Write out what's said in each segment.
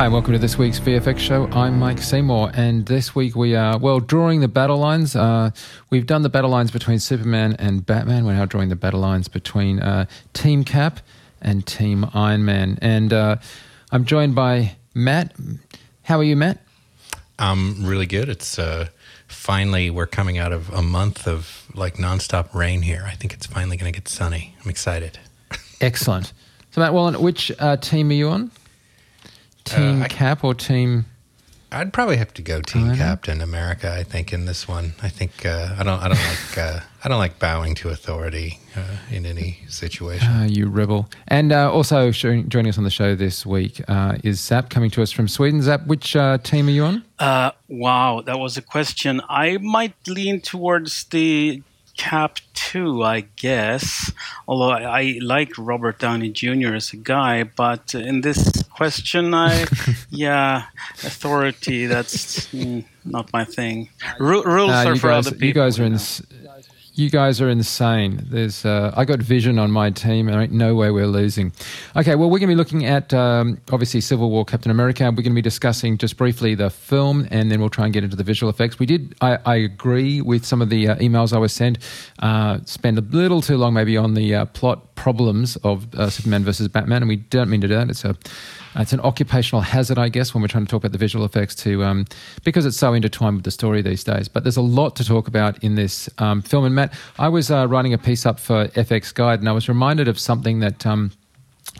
Hi, and welcome to this week's VFX show. I'm Mike Seymour, and this week we are, well, drawing the battle lines. Uh, we've done the battle lines between Superman and Batman. We're now drawing the battle lines between uh, Team Cap and Team Iron Man. And uh, I'm joined by Matt. How are you, Matt? I'm really good. It's uh, finally, we're coming out of a month of like nonstop rain here. I think it's finally going to get sunny. I'm excited. Excellent. So, Matt Wallin, which uh, team are you on? Team Uh, I- Cap or Team? I'd probably have to go Team Iron Captain America. I think in this one, I think uh, I don't. I don't like. Uh, I don't like bowing to authority uh, in any situation. Uh, you rebel. And uh, also showing, joining us on the show this week uh, is Zap coming to us from Sweden. Zap, which uh, team are you on? Uh, wow, that was a question. I might lean towards the Cap too, I guess. Although I, I like Robert Downey Jr. as a guy, but in this question, I, yeah, authority, that's mm, not my thing. Ru- rules Uh, are for guys, other people. you guys are ins- You guys are insane. There's, uh, I got Vision on my team, and ain't no way we're losing. Okay, well, we're going to be looking at um, obviously Civil War, Captain America. We're going to be discussing just briefly the film, and then we'll try and get into the visual effects. We did, I, I agree with some of the uh, emails I was sent. Uh, spend a little too long maybe on the uh, plot problems of uh, Superman versus Batman, and we don't mean to do that. It's a it's an occupational hazard, I guess, when we're trying to talk about the visual effects, to um, because it's so intertwined with the story these days. But there's a lot to talk about in this um, film. And Matt, I was uh, writing a piece up for FX Guide, and I was reminded of something that. Um,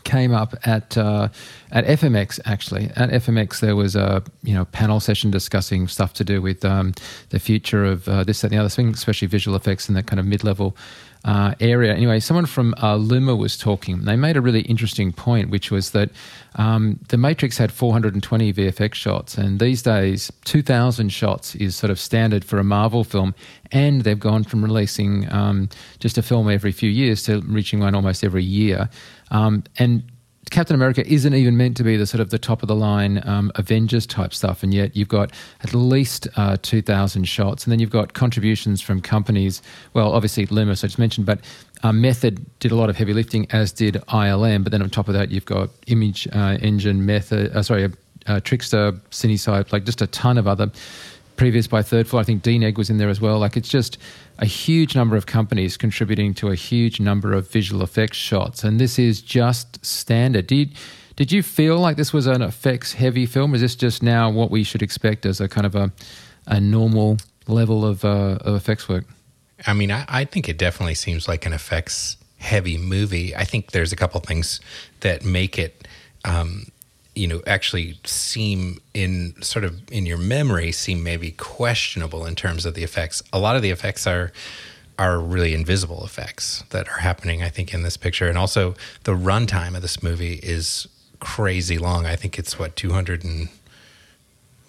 came up at uh, at FMX actually. At FMX, there was a you know panel session discussing stuff to do with um, the future of uh, this that, and the other thing, especially visual effects and that kind of mid level. Uh, area. Anyway, someone from uh, Luma was talking. They made a really interesting point, which was that um, the Matrix had 420 VFX shots, and these days 2,000 shots is sort of standard for a Marvel film. And they've gone from releasing um, just a film every few years to reaching one almost every year. Um, and Captain America isn't even meant to be the sort of the top of the line um, Avengers type stuff, and yet you've got at least uh, two thousand shots, and then you've got contributions from companies. Well, obviously Luma's I just mentioned, but uh, Method did a lot of heavy lifting, as did ILM. But then on top of that, you've got Image uh, Engine, Method, uh, sorry, uh, Trixter, Cinesite, like just a ton of other previs by third floor. I think DNEG was in there as well. Like it's just a huge number of companies contributing to a huge number of visual effects shots, and this is just standard. Did did you feel like this was an effects heavy film? Is this just now what we should expect as a kind of a a normal level of, uh, of effects work? I mean, I, I think it definitely seems like an effects heavy movie. I think there's a couple things that make it, um, you know, actually seem in sort of in your memory seem maybe questionable in terms of the effects. A lot of the effects are are really invisible effects that are happening. I think in this picture, and also the runtime of this movie is crazy long. I think it's what 200 and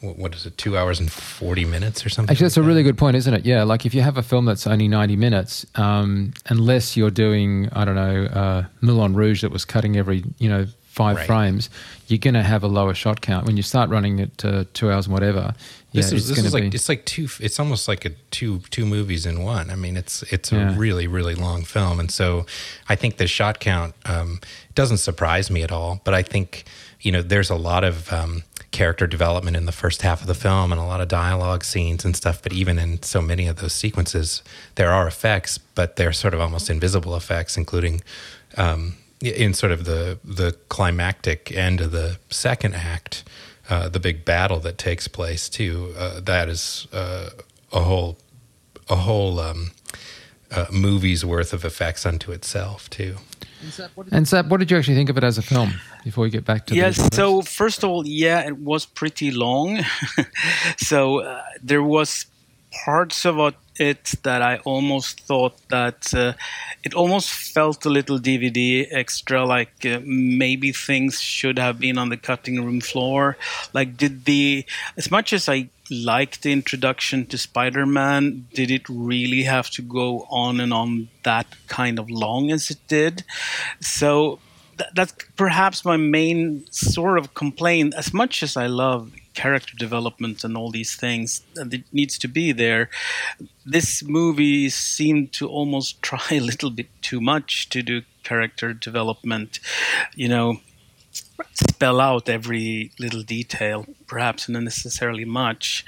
what is it? Two hours and 40 minutes or something. Actually, that's like a really good point, isn't it? Yeah, like if you have a film that's only 90 minutes, um, unless you're doing, I don't know, uh, Moulin Rouge that was cutting every, you know, five Right. frames, you're going to have a lower shot count. When you start running it to two hours and whatever, yeah, This is it's this is like be. it's like two. It's almost like a two two movies in one. I mean, it's it's a really really long film, and so I think the shot count um, doesn't surprise me at all. But I think you know there's a lot of um, character development in the first half of the film, and a lot of dialogue scenes and stuff. But even in so many of those sequences, there are effects, but they're sort of almost invisible effects, including. Um, in sort of the the climactic end of the second act, uh, the big battle that takes place too. Uh, that is uh, a whole a whole um, uh, movie's worth of effects unto itself too. and Zap, what did you actually think of it as a film before we get back to Yes. So first of all, yeah, it was pretty long. so uh, there was parts of it, it that I almost thought that uh, it almost felt a little DVD extra, like uh, maybe things should have been on the cutting room floor. Like, did the as much as I liked the introduction to Spider-Man, did it really have to go on and on that kind of long as it did? So that's perhaps my main sort of complaint. As much as I love character development and all these things, it needs to be there, this movie seemed to almost try a little bit too much to do character development. You know, spell out every little detail, perhaps not necessarily much.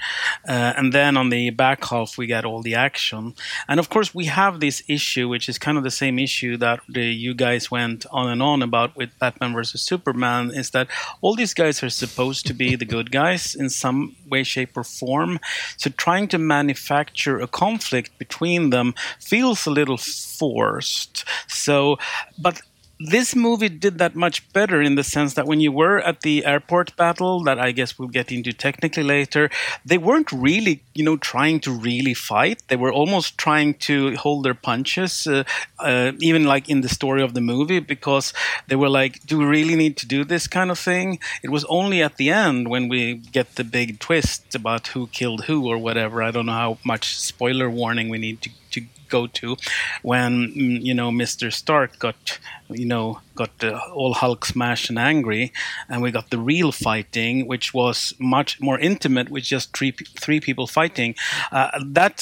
Uh, and then on the back half, we get all the action. And of course, we have this issue, which is kind of the same issue that the, you guys went on and on about with Batman versus Superman, is that all these guys are supposed to be the good guys in some way, shape, or form. So trying to manufacture a conflict between them feels a little forced. So, but this movie did that much better in the sense that when you were at the airport battle that i guess we'll get into technically later they weren't really you know trying to really fight. They were almost trying to hold their punches uh, uh, even like in the story of the movie because they were like do we really need to do this kind of thing? It was only at the end when we get the big twist about who killed who or whatever. I don't know how much spoiler warning we need to, to go to when mm, you know Mr. Stark got you know got all Hulk smashed and angry, and we got the real fighting, which was much more intimate with just three three people fighting. Uh, that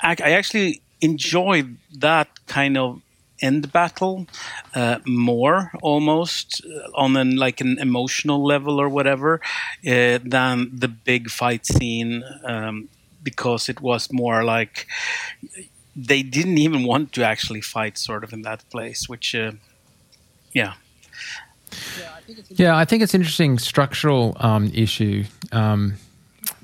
I, I actually enjoyed that kind of end battle uh, more almost uh, on an like an emotional level or whatever uh, than the big fight scene um, because it was more like they didn't even want to actually fight sort of in that place which uh, yeah. Yeah i think it's interesting structural um, issue. Um,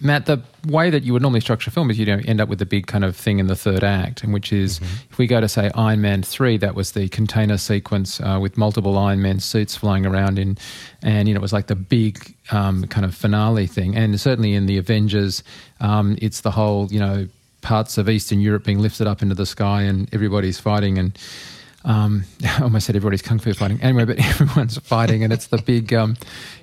matt the way that you would normally structure a film is you know end up with the big kind of thing in the third act and which is mm-hmm. if we go to say iron man 3 that was the container sequence uh, with multiple iron man suits flying around in and you know it was like the big um, kind of finale thing. And certainly in the avengers um, it's the whole you know parts of Eastern Europe being lifted up into the sky and everybody's fighting and um, I almost said everybody's kung fu fighting anyway, but everyone's fighting and it's the big, um,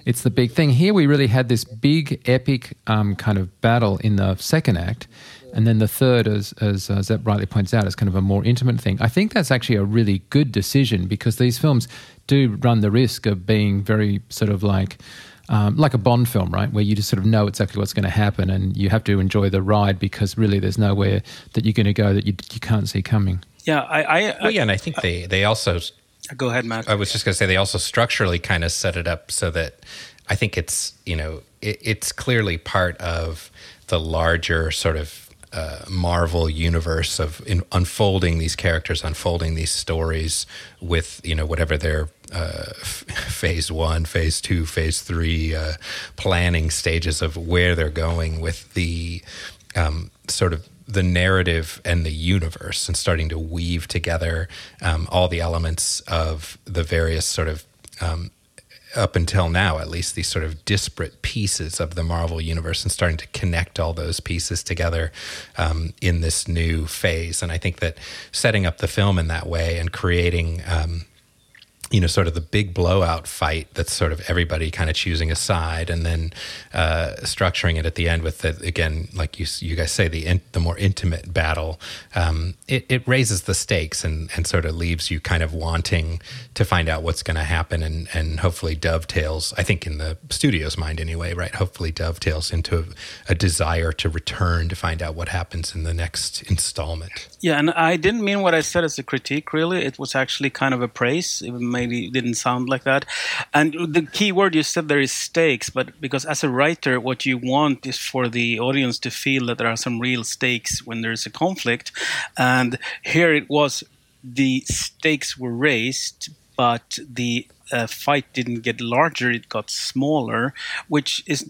it's the big thing. Here we really had this big epic um, kind of battle in the second act, and then the third, as as uh, Zap rightly points out, is kind of a more intimate thing. I think that's actually a really good decision because these films do run the risk of being very sort of like um, like a Bond film, right, where you just sort of know exactly what's going to happen, and you have to enjoy the ride because really there's nowhere that you're going to go that you you can't see coming. Yeah, I, I, I well, yeah, and I think they they also go ahead, Matt. I was just going to say they also structurally kind of set it up so that I think it's you know it, it's clearly part of the larger sort of uh, Marvel universe of unfolding these characters, unfolding these stories with you know whatever their uh, f- phase one, phase two, phase three uh, planning stages of where they're going with the um, sort of the narrative and the universe, and starting to weave together um, all the elements of the various sort of um, up until now, at least, these sort of disparate pieces of the Marvel universe and starting to connect all those pieces together um, in this new phase. And I think that setting up the film in that way and creating um, you know, sort of the big blowout fight that's sort of everybody kind of choosing a side, and then uh, structuring it at the end with the again, like you you guys say, the in, the more intimate battle. Um, it, it raises the stakes and and sort of leaves you kind of wanting to find out what's going to happen, and and hopefully dovetails. I think in the studio's mind anyway, right? Hopefully dovetails into a, a desire to return to find out what happens in the next installment. Yeah, and I didn't mean what I said as a critique. Really, it was actually kind of a praise. It maybe didn't sound like that. And the key word you said there is stakes, but because as a writer, what you want is for the audience to feel that there are some real stakes when there's a conflict. And here it was the stakes were raised, but the uh, fight didn't get larger, it got smaller, which is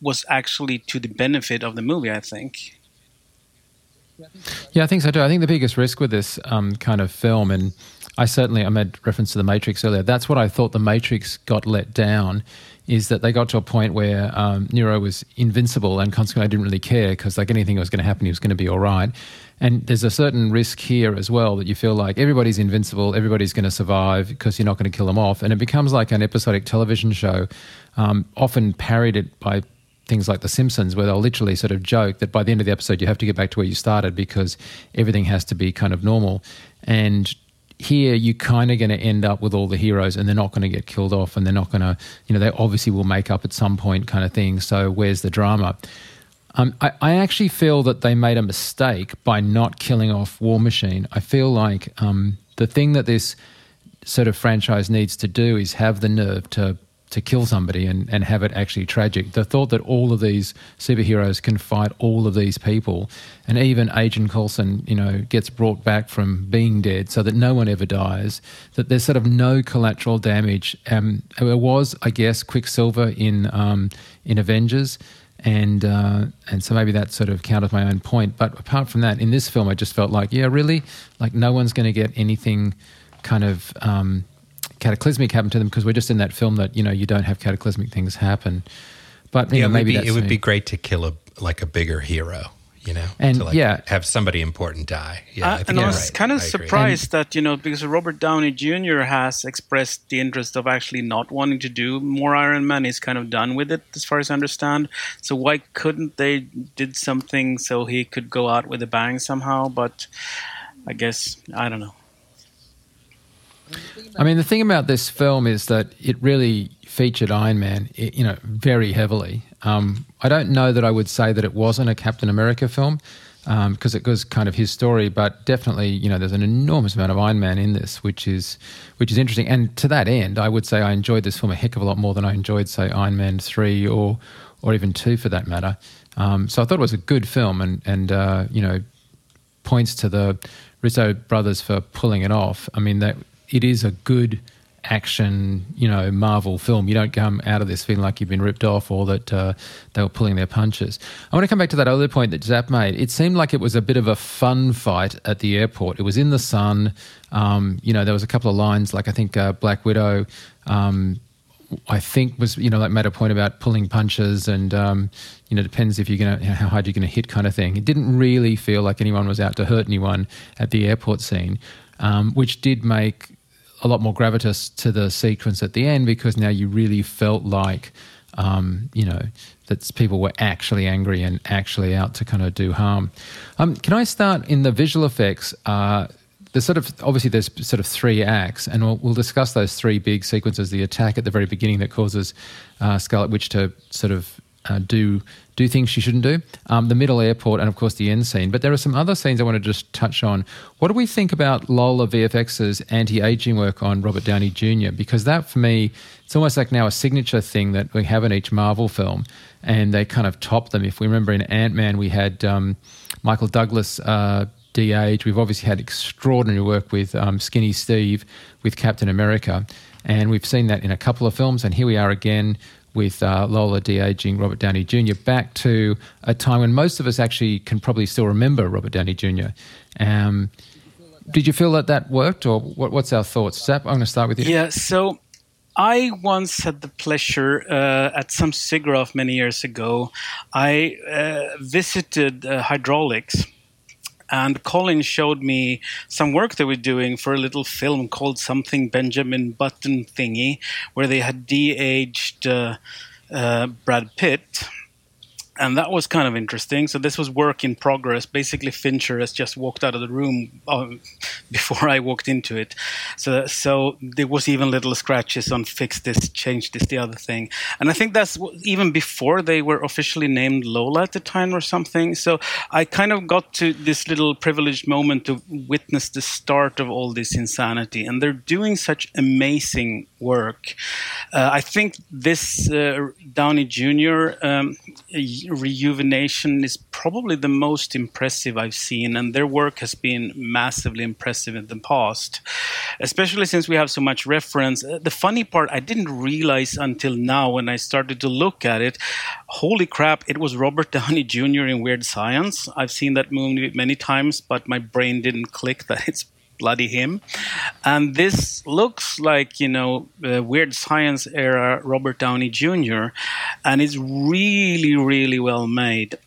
was actually to the benefit of the movie, I think. Yeah, I think so too. I think the biggest risk with this um, kind of film, and I certainly I made reference to the Matrix earlier. That's what I thought the Matrix got let down, is that they got to a point where um, Neo was invincible, and consequently I didn't really care because like anything that was going to happen, he was going to be all right. And there's a certain risk here as well that you feel like everybody's invincible, everybody's going to survive because you're not going to kill them off, and it becomes like an episodic television show, um, often parodied by things like The Simpsons, where they'll literally sort of joke that by the end of the episode you have to get back to where you started because everything has to be kind of normal. And here you're kind of going to end up with all the heroes and they're not going to get killed off and they're not going to, you know, they obviously will make up at some point kind of thing. So where's the drama? Um, I, I, actually feel that they made a mistake by not killing off War Machine. I feel like um, the thing that this sort of franchise needs to do is have the nerve to to kill somebody and, and have it actually tragic. The thought that all of these superheroes can fight all of these people, and even Agent Coulson, you know, gets brought back from being dead, so that no one ever dies. That there's sort of no collateral damage. Um, there was, I guess, Quicksilver in um, in Avengers. And uh, and so maybe that sort of counters my own point. But apart from that, in this film, I just felt like, yeah, really, like no one's going to get anything kind of um, cataclysmic happen to them because we're just in that film that you know you don't have cataclysmic things happen. But yeah, know, maybe it would be great to kill a like a bigger hero you know, and to like yeah, have somebody important die. Yeah, uh, and I was right. kind of surprised that you know because Robert Downey Jr. has expressed the interest of actually not wanting to do more Iron Man. He's kind of done with it, as far as I understand. So why couldn't they did something so he could go out with a bang somehow? But I guess I don't know. I mean, the thing about this film is that it really featured Iron Man, you know, very heavily. Um, I don't know that I would say that it wasn't a Captain America film because um, it was kind of his story, but definitely, you know, there's an enormous amount of Iron Man in this, which is which is interesting. And to that end, I would say I enjoyed this film a heck of a lot more than I enjoyed, say, Iron Man three or or even two for that matter. Um, so I thought it was a good film, and and uh, you know, points to the Russo brothers for pulling it off. I mean that it is a good action, you know, Marvel film. You don't come out of this feeling like you've been ripped off or that uh, they were pulling their punches. I want to come back to that other point that Zap made. It seemed like it was a bit of a fun fight at the airport. It was in the sun. Um, you know, there was a couple of lines, like I think uh, Black Widow. Um, I think was you know like made a point about pulling punches and um, you know depends if you're gonna how hard you're gonna hit kind of thing. It didn't really feel like anyone was out to hurt anyone at the airport scene, um, which did make a lot more gravitas to the sequence at the end because now you really felt like, um, you know, that people were actually angry and actually out to kind of do harm. Um, can I start in the visual effects? Uh, there's sort of obviously there's sort of three acts, and we'll, we'll, discuss those three big sequences. The attack at the very beginning that causes uh, Scarlet Witch to sort of uh, do do things she shouldn't do. Um, the middle airport, and of course the end scene. But there are some other scenes I want to just touch on. What do we think about Lola VFX's anti-aging work on Robert Downey Jr. Because that, for me, it's almost like now a signature thing that we have in each Marvel film, and they kind of top them. If we remember in Ant Man, we had um, Michael Douglas. Uh, de-age. We've obviously had extraordinary work with um, Skinny Steve, with Captain America, and we've seen that in a couple of films. And here we are again with uh, Lola de aging Robert Downey Jr. back to a time when most of us actually can probably still remember Robert Downey Jr. Um, did you feel that that worked, or what, what's our thoughts? Zap, I'm going to start with you. Yeah, so I once had the pleasure uh, at some SIGGRAPH many years ago. I uh, visited uh, Hydraulx and Colin showed me some work they were doing for a little film called something Benjamin Button thingy, where they had de-aged uh, uh, Brad Pitt and that was kind of interesting. So this was work in progress. Basically, Fincher has just walked out of the room um, before I walked into it. So so there was even little scratches on fix this, change this, the other thing. And I think that's even before they were officially named Lola at the time or something. So I kind of got to this little privileged moment to witness the start of all this insanity. And they're doing such amazing work. Uh, I think this uh, Downey Jr. Um, rejuvenation is probably the most impressive I've seen, and their work has been massively impressive in the past, especially since we have so much reference. Uh, the funny part, I didn't realize until now when I started to look at it. Holy crap! It was Robert Downey Jr. in Weird Science. I've seen that movie many times, but my brain didn't click that it's bloody him. And this looks like, you know, Weird Science era Robert Downey Jr., and it's really, really well made.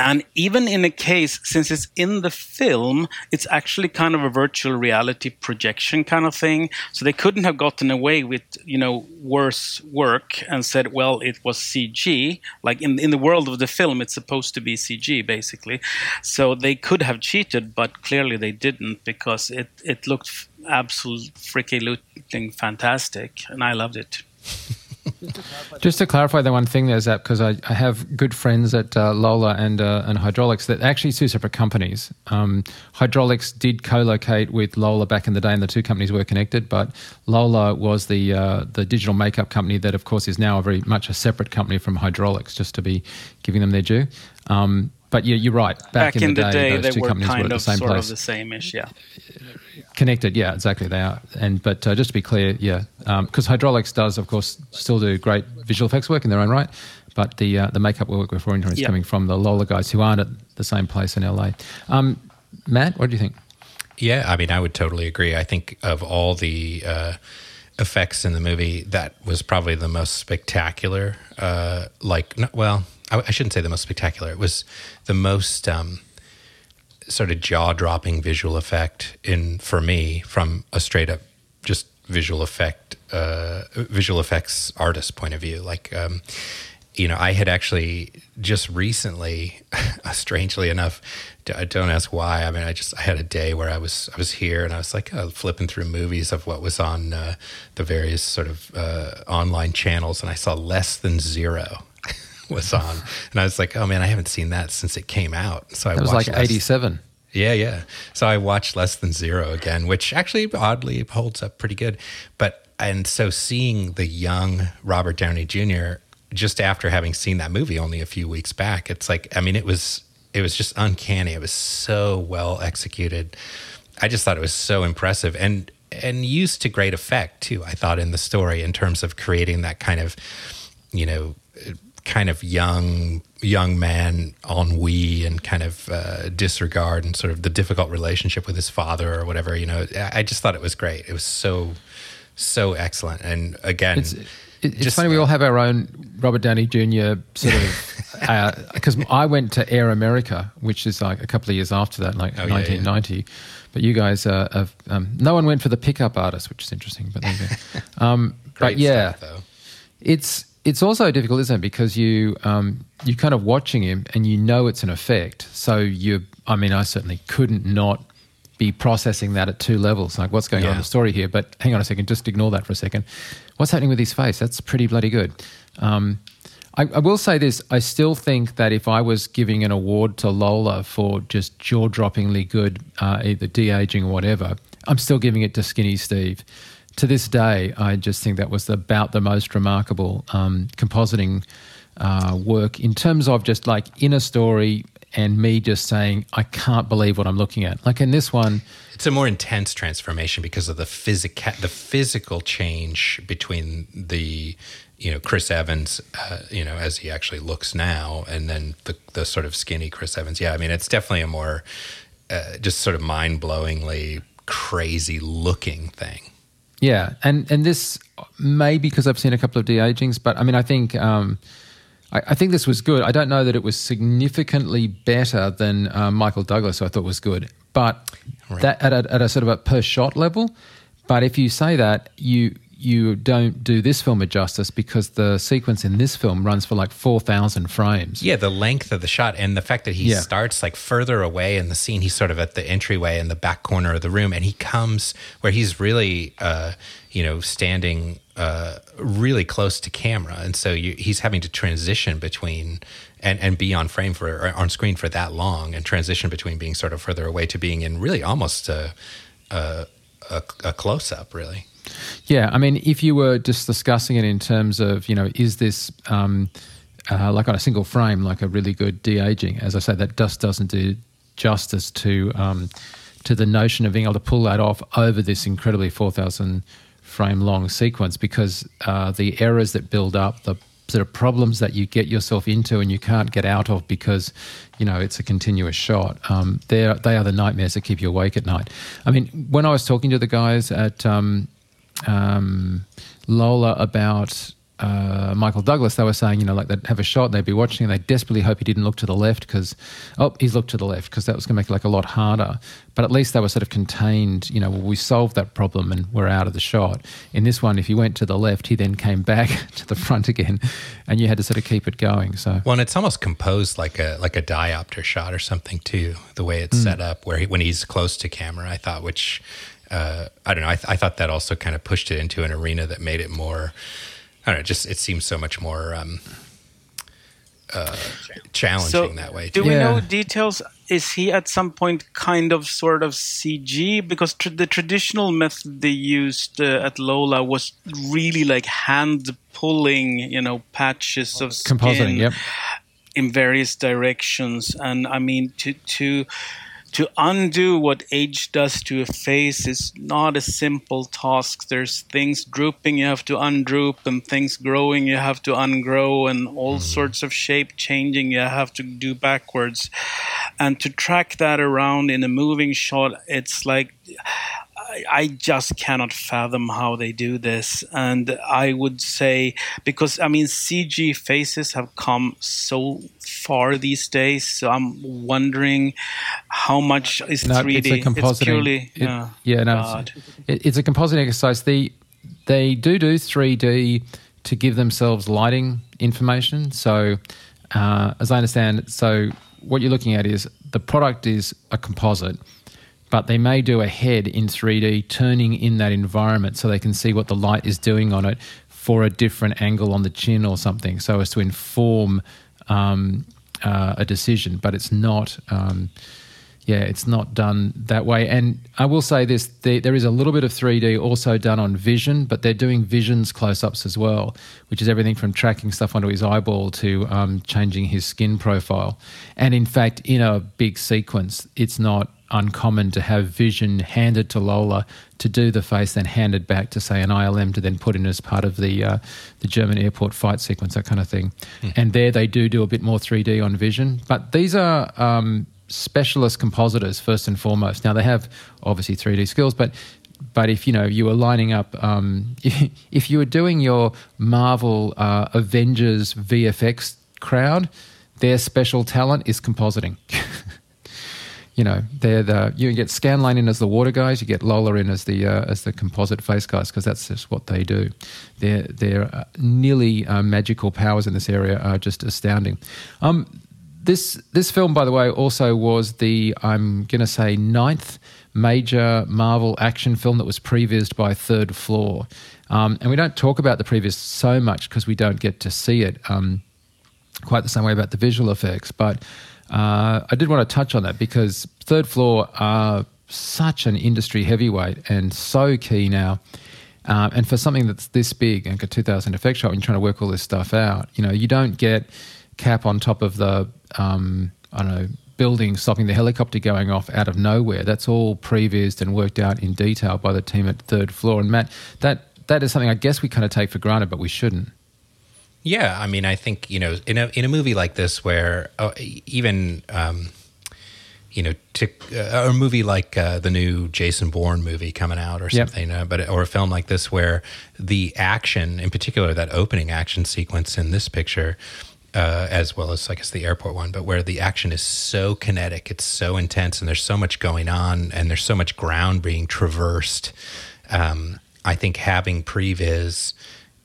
And even in a case, since it's in the film, it's actually kind of a virtual reality projection kind of thing. So they couldn't have gotten away with, you know, worse work and said, well, it was CG. Like in in the world of the film, it's supposed to be CG basically. So they could have cheated, but clearly they didn't because it it looked absolutely freaking fantastic, and I loved it. Just to clarify the one thing there, Zap, because I, I, have good friends at uh, Lola and uh, and Hydraulx that actually two separate companies. Um, Hydraulx did co-locate with Lola back in the day, and the two companies were connected. But Lola was the uh, the digital makeup company that, of course, is now a very much a separate company from Hydraulx. Just to be giving them their due. Um, but yeah, you're right. Back, back in, in, the, day, day those two companies were at the same sort place. Of the same-ish, yeah. Connected, yeah, exactly. They are, and but uh, just to be clear, yeah, because um, Hydraulx does, of course, still do great visual effects work in their own right, but the uh, the makeup work we're referring to is coming from the Lola guys who aren't at the same place in LA. Um, Matt, what do you think? Yeah, I mean, I would totally agree. I think of all the uh, effects in the movie, that was probably the most spectacular. Uh, like, well, I, I, shouldn't say the most spectacular. It was the most um, sort of jaw dropping visual effect in for me from a straight up just visual effect uh, visual effects artist point of view. Like, um, you know, I had actually just recently, strangely enough, don't ask why. I mean, I just I had a day where I was I was here and I was like uh, flipping through movies of what was on uh, the various sort of uh, online channels, and I saw Less Than Zero was on, and I was like, oh man, I haven't seen that since it came out. So I was like eighty seven. Yeah, yeah. So I watched Less Than Zero again, which actually oddly holds up pretty good. But and so seeing the young Robert Downey Jr. just after having seen that movie only a few weeks back, it's like I mean it was it was just uncanny. It was so well executed. I just thought it was so impressive and and used to great effect too. I thought in the story in terms of creating that kind of you know kind of young young man ennui and kind of uh, disregard and sort of the difficult relationship with his father or whatever. You know, I just thought it was great. It was so so excellent. And again, it's, it's just, funny we all have our own Robert Downey Jr. sort of because uh, I went to Air America, which is like a couple of years after that, like oh, 1990. Yeah, yeah. But you guys, uh, have, um, no one went for the pickup artist, which is interesting. But, um, but yeah, stuff, it's it's also difficult, isn't it? Because you um, you're kind of watching him and you know it's an effect. So you, I mean, I certainly couldn't not be processing that at two levels. Like, what's going yeah. on in the story here? But hang on a second, just ignore that for a second. What's happening with his face? That's pretty bloody good. Um, I, I, will say this: I still think that if I was giving an award to Lola for just jaw-droppingly good, uh, either de aging or whatever, I'm still giving it to Skinny Steve to this day, I just think that was about the most remarkable um, compositing uh, work in terms of just like inner story and me just saying, I can't believe what I'm looking at. Like in this one, it's a more intense transformation because of the physical the physical change between the you know Chris Evans, uh, you know as he actually looks now, and then the the sort of skinny Chris Evans. Yeah, I mean it's definitely a more uh, just sort of mind blowingly crazy looking thing. Yeah, and and this may because I've seen a couple of de agings, but I mean, I think um, I, I, think this was good. I don't know that it was significantly better than uh, Michael Douglas, who I thought was good, but right. that at a, at a sort of a per shot level. But if you say that, you you don't do this film a justice because the sequence in this film runs for like 4,000 frames. Yeah, the length of the shot and the fact that he yeah. starts like further away in the scene. He's sort of at the entryway in the back corner of the room and he comes where he's really, uh, you know, standing uh, really close to camera. And so you, he's having to transition between and, and be on frame for on screen for that long and transition between being sort of further away to being in really almost a, a, a, a close up, really. Yeah, I mean, if you were just discussing it in terms of, you know, is this um, uh, like on a single frame, like a really good de aging? As I say, that just doesn't do justice to um, to the notion of being able to pull that off over this incredibly four thousand frame long sequence because uh, the errors that build up, the sort of problems that you get yourself into and you can't get out of because you know it's a continuous shot. Um, they are, the nightmares that keep you awake at night. I mean, when I was talking to the guys at um, um, Lola about uh, Michael Douglas, they were saying, you know, like they'd have a shot, they'd be watching, and they desperately hope he didn't look to the left because, oh, he's looked to the left because that was going to make it like a lot harder. But at least they were sort of contained, you know, well, we solved that problem and we're out of the shot. In this one, if he went to the left, he then came back to the front again, and you had to sort of keep it going. So, well, and it's almost composed like a like a diopter shot or something too, the way it's mm. set up, where he, when he's close to camera, I thought, which uh, I don't know. I, th- I, thought that also kind of pushed it into an arena that made it more I don't know. Just it seems so much more um, uh, challenging So, that way. do we Yeah. know details? Is he at some point kind of sort of CG? Because tr- the traditional method they used uh, at Lola was really like hand pulling, you know, patches of skin Compositing, yep. in various directions. And I mean, to to to undo what age does to a face is not a simple task. There's things drooping you have to undroop, and things growing you have to ungrow, and all hmm. sorts of shape changing you have to do backwards. And to track that around in a moving shot, it's like I, just cannot fathom how they do this. And I would say, because I mean, CG faces have come so far these days. So I'm wondering how much is No, 3D. it's a compositing. purely, it- yeah, yeah, no, it's, it, it's a compositing exercise. The they do do 3D to give themselves lighting information. So, uh, as I understand, so what you're looking at is the product is a composite, but they may do a head in 3D, turning in that environment so they can see what the light is doing on it for a different angle on the chin or something, so as to inform um, uh, a decision. But it's not. Um, yeah, it's not done that way. And I will say this there, is a little bit of 3D also done on vision, but they're doing visions close ups as well, which is everything from tracking stuff onto his eyeball to um, changing his skin profile. And in fact, in a big sequence, it's not uncommon to have vision handed to Lola to do the face, then handed back to say an ILM to then put in as part of the uh, the German airport fight sequence, that kind of thing. And there they do do a bit more 3D on vision, but these are um, specialist compositors first and foremost. Now they have obviously 3D skills, but but if you know you were lining up, um, if, if you were doing your Marvel uh, Avengers VFX crowd, their special talent is compositing. you know, they're the you get Scanline in as the water guys, you get Lola in as the uh, as the composite face guys because that's just what they do. Their their uh, nearly uh, magical powers in this area are just astounding. Um, this this film, by the way, also was the I'm going to say ninth major Marvel action film that was prevised by Third Floor, um, and we don't talk about the previs so much because we don't get to see it. Um, quite the same way about the visual effects. But uh, I did want to touch on that because Third Floor are such an industry heavyweight and so key now. Um, and for something that's this big, like a 2000 effect shot, when you're trying to work all this stuff out, you know, you don't get cap on top of the, um, I don't know, building stopping the helicopter going off out of nowhere. That's all prevised and worked out in detail by the team at Third Floor. And Matt, that that is something I guess we kind of take for granted, but we shouldn't. Yeah, I mean, I think you know, in a in a movie like this, where uh, even um, you know, to, uh, a movie like uh, the new Jason Bourne movie coming out, or Yep. something, uh, but or a film like this, where the action, in particular, that opening action sequence in this picture. Uh, as well as I guess the airport one, but where the action is so kinetic, it's so intense, and there's so much going on, and there's so much ground being traversed. Um, I think having previs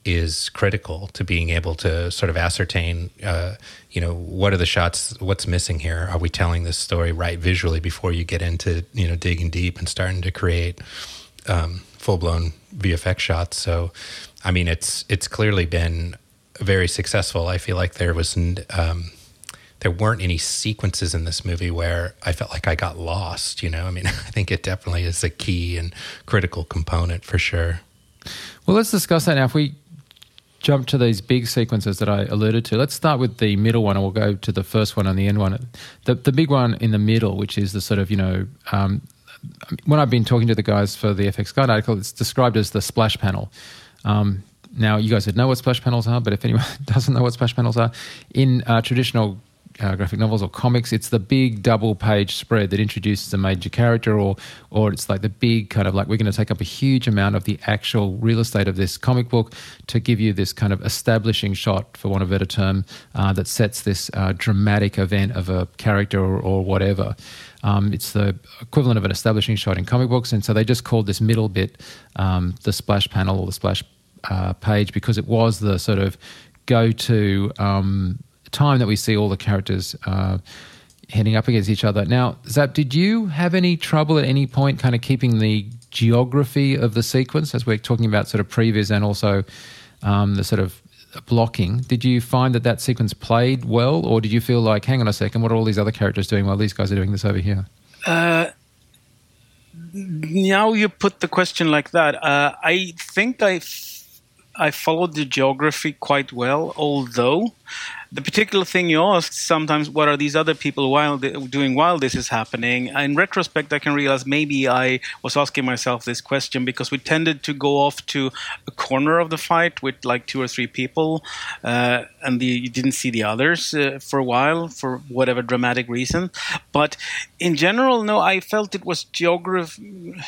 is critical to being able to sort of ascertain, uh, you know, what are the shots, what's missing here? Are we telling this story right visually before you get into, you know, digging deep and starting to create um, full blown VFX shots? So, I mean, it's it's clearly been very successful. I feel like there was. Um, there weren't any sequences in this movie where I felt like I got lost. You know, I mean, I think it definitely is a key and critical component for sure. Well, let's discuss that now. If we jump to these big sequences that I alluded to, let's start with the middle one, and we'll go to the first one and the end one. The the big one in the middle, which is the sort of you know. Um, when I've been talking to the guys for the FX Guide article, it's described as the splash panel. Um, now, you guys would know what splash panels are, but if anyone doesn't know what splash panels are, in uh, traditional uh, graphic novels or comics, it's the big double page spread that introduces a major character, or or it's like the big kind of like we're going to take up a huge amount of the actual real estate of this comic book to give you this kind of establishing shot, for want of a better term, uh, that sets this uh, dramatic event of a character or, or whatever. Um, it's the equivalent of an establishing shot in comic books, and so they just called this middle bit um, the splash panel or the splash uh, page because it was the sort of go-to um, time that we see all the characters uh, heading up against each other. Now, Zap, did you have any trouble at any point kind of keeping the geography of the sequence as we're talking about sort of previs and also um, the sort of blocking. Did you find that that sequence played well, or did you feel like, hang on a second, what are all these other characters doing while these guys are doing this over here? Uh, now you put the question like that. Uh, I think I, f- I followed the geography quite well, although the particular thing you asked sometimes what are these other people while doing while this is happening? In retrospect i can realize maybe i was asking myself this question because we tended to go off to a corner of the fight with like two or three people uh, and the, you didn't see the others uh, for a while for whatever dramatic reason. But in general no i felt it was geograph-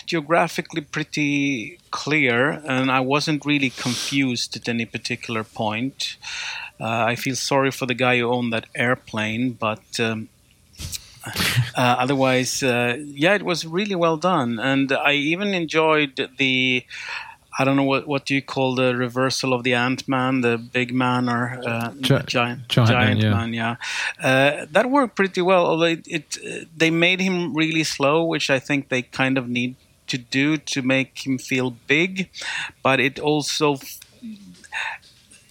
geographically pretty clear and i wasn't really confused at any particular point uh, I feel sorry for the guy who owned that airplane, but um, uh, otherwise, uh, yeah, it was really well done, and I even enjoyed the. I don't know what what do you call the reversal of the Ant Man, the big man or uh, Gi- giant giant, giant man, man yeah. Uh, that worked pretty well. Although it, it, they made him really slow, which I think they kind of need to do to make him feel big, but it also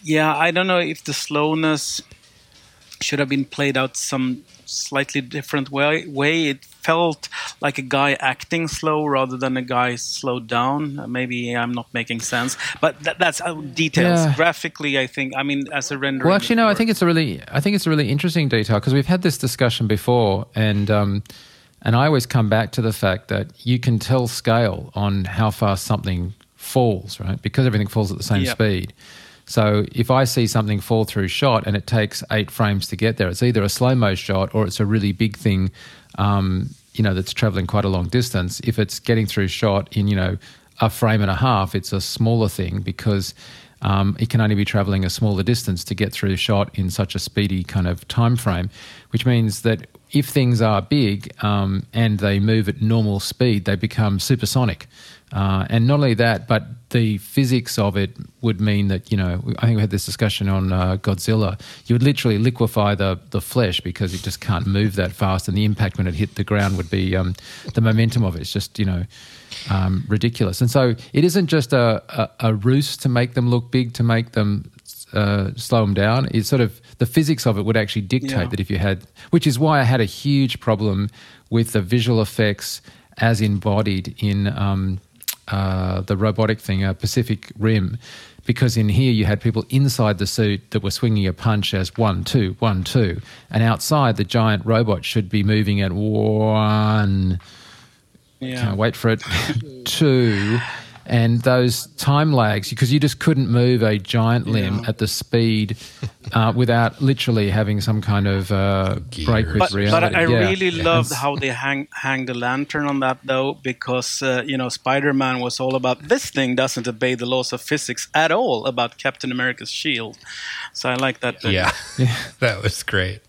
yeah, I don't know if the slowness should have been played out some slightly different way. Way it felt like a guy acting slow rather than a guy slowed down. Maybe I'm not making sense, but that, that's uh, details. Yeah. Graphically, I think. I mean, as a render. Well, actually, no. I think it's a really, I think it's a really interesting detail because we've had this discussion before, and um, and I always come back to the fact that you can tell scale on how fast something falls, right? Because everything falls at the same yep. speed. So if I see something fall through shot and it takes eight frames to get there, it's either a slow mo shot or it's a really big thing, um, you know, that's traveling quite a long distance. If it's getting through shot in, you know, a frame and a half, it's a smaller thing because um, it can only be traveling a smaller distance to get through shot in such a speedy kind of time frame, which means that if things are big um, and they move at normal speed, they become supersonic. Uh, and not only that, but the physics of it would mean that, you know, I think we had this discussion on uh, Godzilla. You would literally liquefy the, the flesh because it just can't move that fast. And the impact when it hit the ground would be um, the momentum of it. It's just, you know, um, ridiculous. And so it isn't just a, a, a, ruse to make them look big, to make them uh, slow them down. It's sort of the physics of it would actually dictate yeah. that if you had, which is why I had a huge problem with the visual effects as embodied in. Um, uh, the robotic thing, uh, Pacific Rim, because in here you had people inside the suit that were swinging a punch as one, two, one, two, and outside the giant robot should be moving at one. Yeah. Can't wait for it. two and those time lags because you just couldn't move a giant limb yeah. at the speed uh, without literally having some kind of uh, break with but, reality. But I yeah. really yeah. loved how they hang hang the lantern on that though, because uh, you know Spider-Man was all about this thing doesn't obey the laws of physics at all about Captain America's shield. So I like that. Yeah, yeah, that was great.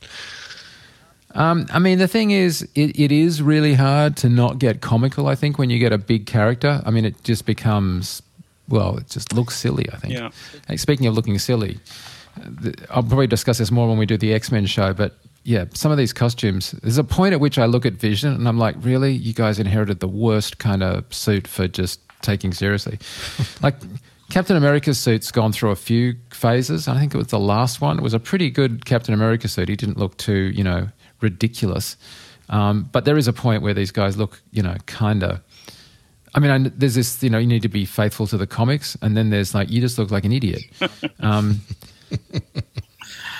Um, I mean, the thing is, it, it is really hard to not get comical. I think when you get a big character, I mean, it just becomes well, it just looks silly. I think. Yeah. Speaking of looking silly, I'll probably discuss this more when we do the X Men show. But yeah, some of these costumes. There's a point at which I look at Vision and I'm like, really, you guys inherited the worst kind of suit for just taking seriously, like. Captain America's suit's gone through a few phases. I think it was the last one. It was a pretty good Captain America suit. He didn't look too, you know, ridiculous. Um, but there is a point where these guys look, you know, kind of. I mean, I, there's this, you know, you need to be faithful to the comics, and then there's like, you just look like an idiot. Um,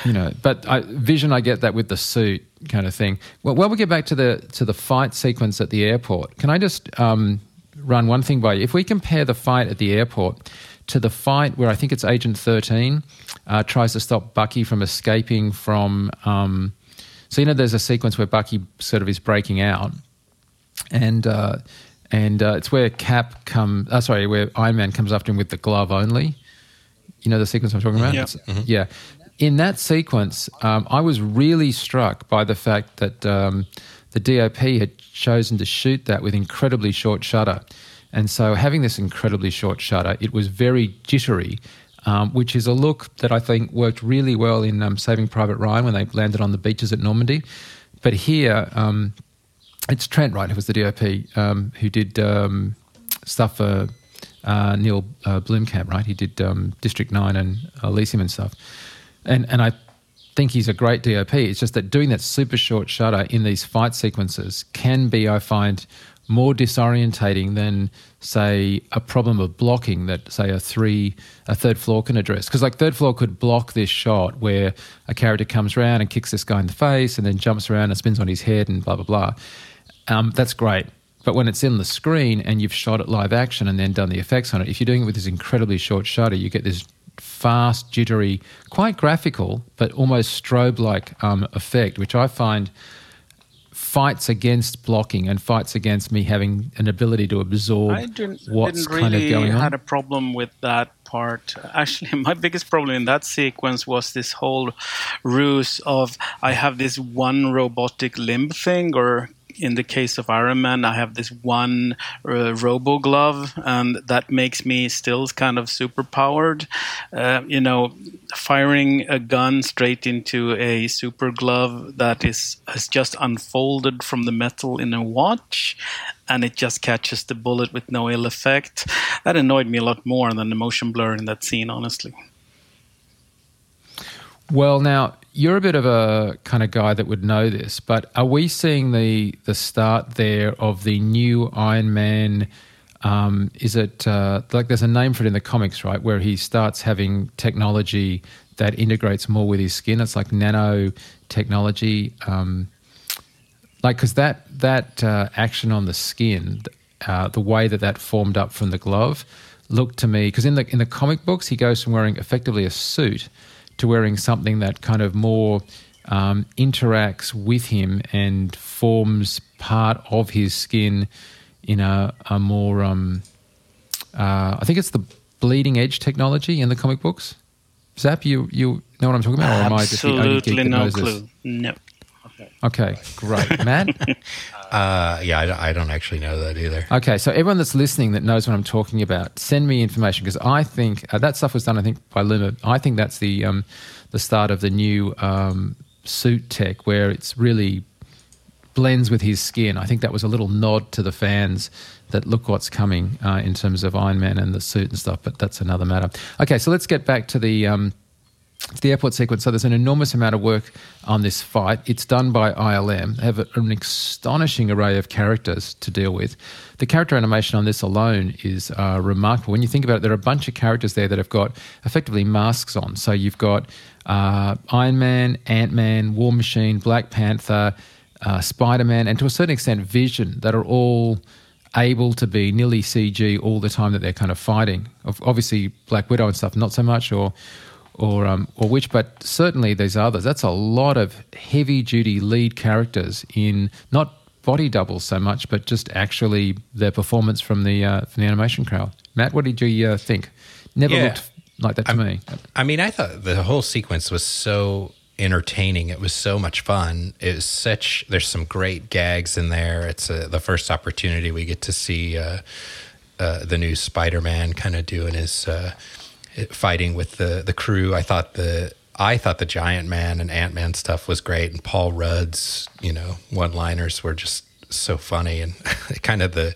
you know, but I, Vision, I get that with the suit kind of thing. Well, while we get back to the to the fight sequence at the airport, can I just um, run one thing by you? If we compare the fight at the airport to the fight where I think it's Agent Thirteen uh, tries to stop Bucky from escaping from um, so you know, there's a sequence where Bucky sort of is breaking out, and uh, and uh, it's where Cap come. Uh, sorry, where Iron Man comes after him with the glove only. You know the sequence I'm talking about? Yeah. Mm-hmm. Yeah. In that sequence, um, I was really struck by the fact that um, the DOP had chosen to shoot that with incredibly short shutter. And so, having this incredibly short shutter, it was very jittery um, which is a look that I think worked really well in um, Saving Private Ryan when they landed on the beaches at Normandy. But here, um, it's Trent Wright, who was the DOP, um, who did um, stuff for uh, Neil uh, right? He did um, District Nine and Elysium and stuff, and and I think he's a great DOP. It's just that doing that super short shutter in these fight sequences can be, I find, more disorientating than say a problem of blocking that say a three a third floor can address. Because like third floor could block this shot where a character comes around and kicks this guy in the face and then jumps around and spins on his head and blah blah blah. Um, that's great. But when it's in the screen and you've shot it live action and then done the effects on it if you're doing it with this incredibly short shutter you get this fast jittery quite graphical but almost strobe like um, effect which i find fights against blocking and fights against me having an ability to absorb I didn't, what's didn't kind really of going on. had a problem with that part. Actually, my biggest problem in that sequence was this whole ruse of I have this one robotic limb thing or in the case of Iron Man, I have this one uh, robo glove, and that makes me still kind of super powered. Uh, you know, firing a gun straight into a super glove that is has just unfolded from the metal in a watch, and it just catches the bullet with no ill effect. That annoyed me a lot more than the motion blur in that scene, honestly. Well, now you're a bit of a kind of guy that would know this, but are we seeing the the start there of the new Iron Man? Um, is it uh, like there's a name for it in the comics, right? Where he starts having technology that integrates more with his skin. It's like nano technology, um, like because that that uh, action on the skin, uh, the way that that formed up from the glove, looked to me because in the in the comic books he goes from wearing effectively a suit to wearing something that kind of more um, interacts with him and forms part of his skin in a, a more, um, uh, I think it's the bleeding edge technology in the comic books. Zap, you you know what I'm talking about, or am I just the only geek Absolutely no clue. No. Okay, great, Matt. Uh, yeah, I, I don't actually know that either. Okay, so everyone that's listening that knows what I'm talking about, send me information because I think uh, that stuff was done. I think by Luma. I think that's the um, the start of the new um, suit tech where it's really blends with his skin. I think that was a little nod to the fans that look what's coming uh, in terms of Iron Man and the suit and stuff. But that's another matter. Okay, so let's get back to the. Um, to the airport sequence. So there's an enormous amount of work on this fight. It's done by ILM. They have an astonishing array of characters to deal with. The character animation on this alone is uh, remarkable. When you think about it, there are a bunch of characters there that have got effectively masks on. So you've got uh, Iron Man, Ant Man, War Machine, Black Panther, uh, Spider Man, and to a certain extent, Vision that are all able to be nearly CG all the time that they're kind of fighting. Obviously, Black Widow and stuff, not so much, or or um, or which, but certainly there's others. That's a lot of heavy duty lead characters in not body doubles so much, but just actually their performance from the uh, from the animation crowd. Matt, what did you uh, think? Never Yeah. looked like that to me. I mean, I thought the whole sequence was so entertaining. It was so much fun. It was such. There's some great gags in there. It's uh the first opportunity we get to see uh, uh, the new Spider-Man kind of doing his uh, fighting with the the crew. I thought the I thought the Giant Man and Ant Man stuff was great, and Paul Rudd's you know one liners were just so funny, and kind of the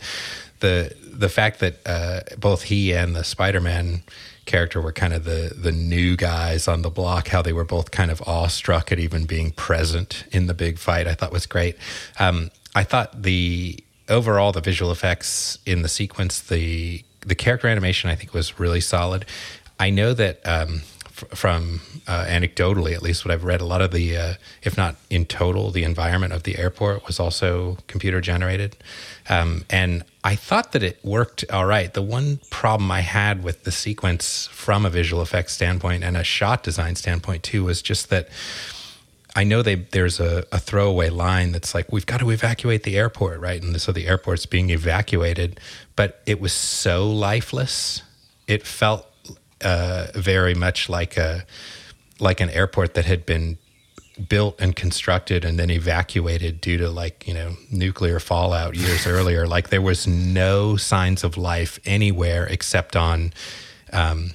the the fact that uh, both he and the Spider Man character were kind of the the new guys on the block. How they were both kind of awestruck at even being present in the big fight. I thought was great. Um, I thought the overall the visual effects in the sequence, the the character animation, I think was really solid. I know that um, f- from uh, anecdotally, at least what I've read, a lot of the, uh, if not in total, the environment of the airport was also computer generated. Um, and I thought that it worked all right. The one problem I had with the sequence from a visual effects standpoint and a shot design standpoint too was just that I know they there's a, a throwaway line that's like we've got to evacuate the airport, right? And so the airport's being evacuated, but it was so lifeless. It felt uh, very much like a like an airport that had been built and constructed and then evacuated due to like you know nuclear fallout years earlier. Like there was no signs of life anywhere except on um,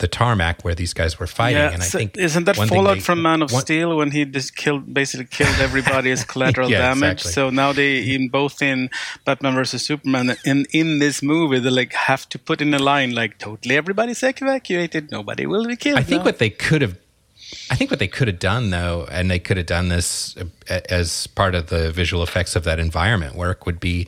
the tarmac where these guys were fighting. Yeah, and I so think isn't that Fallout they- from Man of one- Steel when he just killed basically killed everybody as collateral Yeah, damage? exactly. So now they in both in Batman versus Superman and in this movie they like have to put in a line like totally everybody's evacuated, nobody will be killed. I think now. what they could have, I think what they could have done though, and they could have done this uh, as part of the visual effects of that environment work would be,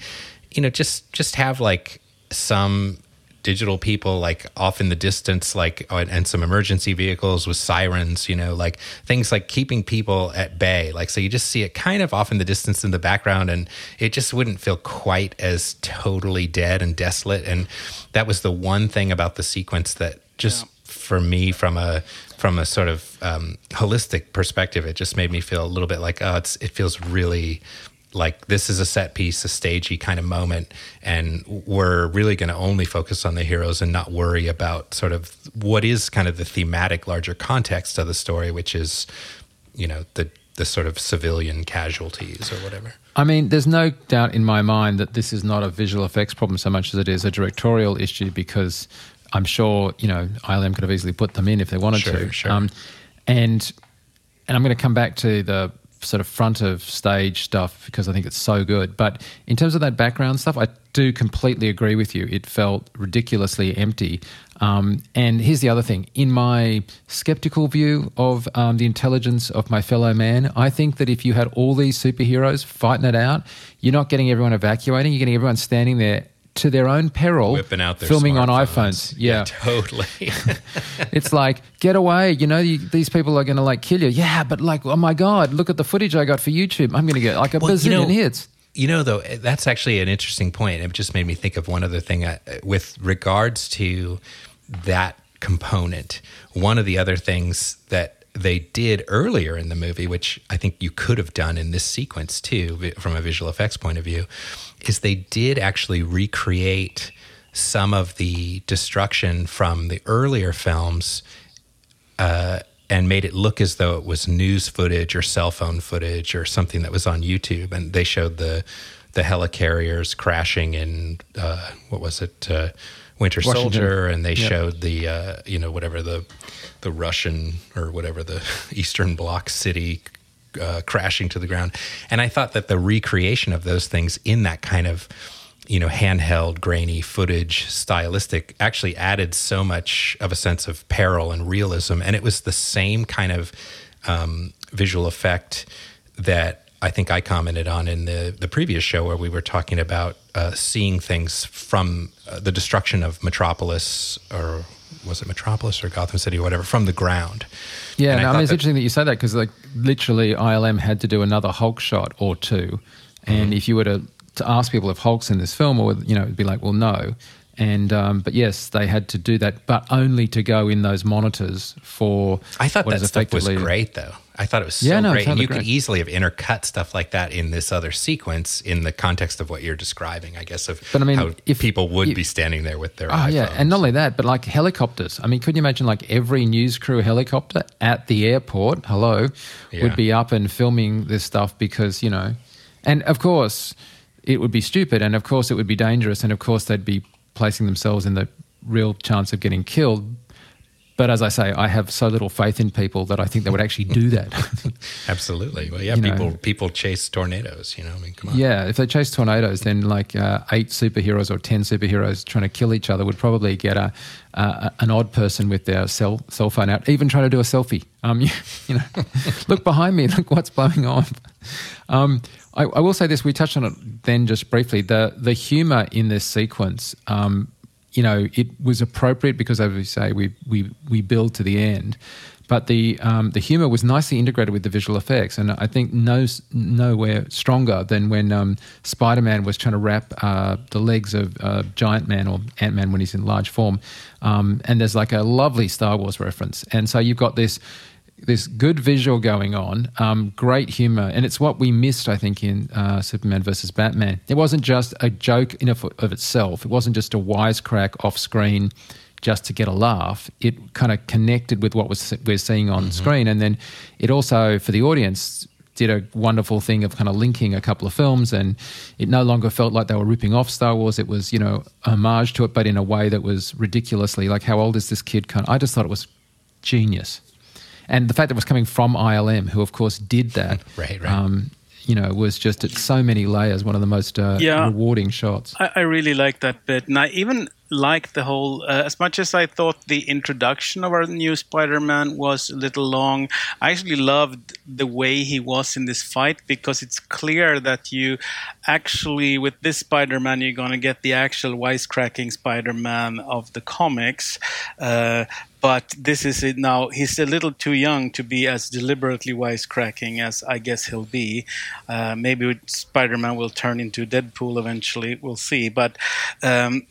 you know, just just have like some digital people like off in the distance like and some emergency vehicles with sirens you know like things like keeping people at bay. Like so you just see it kind of off in the distance in the background and it just wouldn't feel quite as totally dead and desolate. And that was the one thing about the sequence that just for me from a from a sort of um, holistic perspective it just made me feel a little bit like oh it's it feels really like this is a set piece a stagey kind of moment and we're really going to only focus on the heroes and not worry about sort of what is kind of the thematic larger context of the story which is you know the the sort of civilian casualties or whatever I mean, there's no doubt in my mind that this is not a visual effects problem so much as it is a directorial issue because I'm sure, you know, ILM could have easily put them in if they wanted Sure, to. Um, sure. and and I'm going to come back to the sort of front of stage stuff because I think it's so good. But in terms of that background stuff, I do completely agree with you. It felt ridiculously empty. Um, and here's the other thing: in my skeptical view of um, the intelligence of my fellow man, I think that if you had all these superheroes fighting it out, you're not getting everyone evacuating. You're getting everyone standing there to their own peril, whipping out their filming on iPhones. Yeah, totally. It's like get away. You know you, these people are going to like kill you. Yeah but like oh my god look at the footage i got for youtube. I'm going to get like a Well, you bazillion know- hits. You know, though, that's actually an interesting point. It just made me think of one other thing uh, with regards to that component. One of the other things that they did earlier in the movie, which I think you could have done in this sequence too, from a visual effects point of view, is they did actually recreate some of the destruction from the earlier films uh, and made it look as though it was news footage or cell phone footage or something that was on YouTube. And they showed the the helicarriers crashing in uh, what was it, uh, Winter Washington. Soldier, and they Yep. showed the uh, you know whatever the the Russian or whatever the Eastern Bloc city. Uh, crashing to the ground, and I thought that the recreation of those things in that kind of you know, handheld, grainy footage, stylistic, actually added so much of a sense of peril and realism. And it was the same kind of um, visual effect that I think I commented on in the, the previous show, where we were talking about uh, seeing things from uh, the destruction of Metropolis, or was it Metropolis or Gotham City or whatever, from the ground. yeah And I no, I thought mean it's that- interesting that you say that because like literally ilm had to do another hulk shot or two and Mm-hmm. if you were to, to ask people if hulk's in this film or you know it'd be like well no and um, but yes they had to do that but only to go in those monitors for I thought that stuff was great, though. I thought it was so Yeah, no, great, and you could easily have intercut stuff like that in this other sequence in the context of what you're describing. I guess of But I mean, how if- people would be standing there with their Oh yeah, and not only that, but like helicopters. I mean, could you imagine like every news crew helicopter at the airport, hello, Yeah. would be up and filming this stuff because you know, and of course, it would be stupid, and of course, it would be dangerous, and of course, they'd be placing themselves in the real chance of getting killed. But as I say, I have so little faith in people that I think they would actually do that. absolutely. Well, yeah, You know. people people chase tornadoes. You know, I mean, come on. Yeah, if they chase tornadoes, then like uh, eight superheroes or ten superheroes trying to kill each other would probably get a, uh, an odd person with their cell cell phone out, even trying to do a selfie. Um, you, you know, look behind me, look what's blowing on. Um, I, I will say this: we touched on it then just briefly. The the humor in this sequence, um, you know, it was appropriate because, as we say, we we we build to the end. But the um, the humor was nicely integrated with the visual effects, and I think no nowhere stronger than when um, Spider Man was trying to wrap uh, the legs of uh, Giant Man or Ant Man when he's in large form, um, and there's like a lovely Star Wars reference, and so you've got this this good visual going on, um, great humor, and it's what we missed, I think, in uh, Superman versus Batman. It wasn't just a joke in of, of itself. It wasn't just a wisecrack off screen just to get a laugh. It kind of connected with what was we're seeing on screen, and then it also for the audience did a wonderful thing of kind of linking a couple of films, and it no longer felt like they were ripping off Star Wars. It was, you know, homage to it, but in a way that was ridiculously like, how old is this kid? Kind I just thought it was genius, and the fact that it was coming from ILM, who of course did that, right, right. Um, you know, was just at so many layers. One of the most uh, yeah, rewarding shots. I, I really like that bit, and I even like the whole. Uh, as much as I thought the introduction of our new Spider-Man was a little long, I actually loved the way he was in this fight because it's clear that you actually, with this Spider-Man, you're going to get the actual wisecracking Spider-Man of the comics. Uh, but this is it now. He's a little too young to be as deliberately wisecracking as I guess he'll be. Uh, maybe Spider Man will turn into Deadpool eventually. We'll see. But um,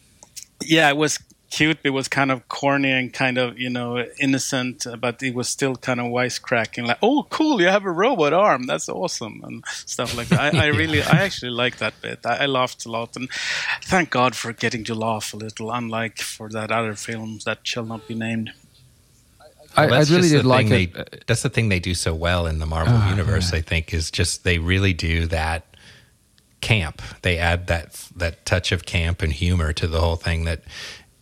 yeah, it was cute. It was kind of corny and kind of you know innocent, but it was still kind of wisecracking. Like, oh, cool, you have a robot arm. That's awesome and stuff like that. I, I really, I actually like that bit. I, I, laughed a lot, and thank God for getting to laugh a little. Unlike for that other film that shall not be named. I, well, I, really did like it. They, that's the thing they do so well in the Marvel oh, universe. Yeah. I think is just they really do that camp. They add that that touch of camp and humor to the whole thing that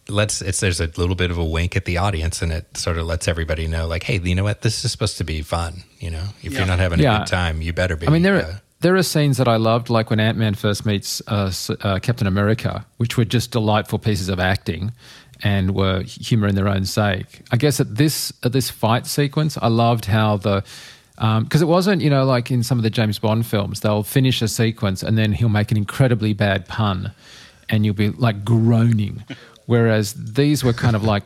lets it's there's a little bit of a wink at the audience and it sort of lets everybody know like hey you know what this is supposed to be fun you know if yeah. you're not having a yeah. good time you better be i mean there are uh, there are scenes that I loved, like when Ant Man first meets uh, uh, Captain America, which were just delightful pieces of acting and were humor in their own sake. I guess at this at this fight sequence, I loved how the because um, it wasn't you know like in some of the James Bond films, they'll finish a sequence and then he'll make an incredibly bad pun, and you'll be like groaning. Whereas these were kind of like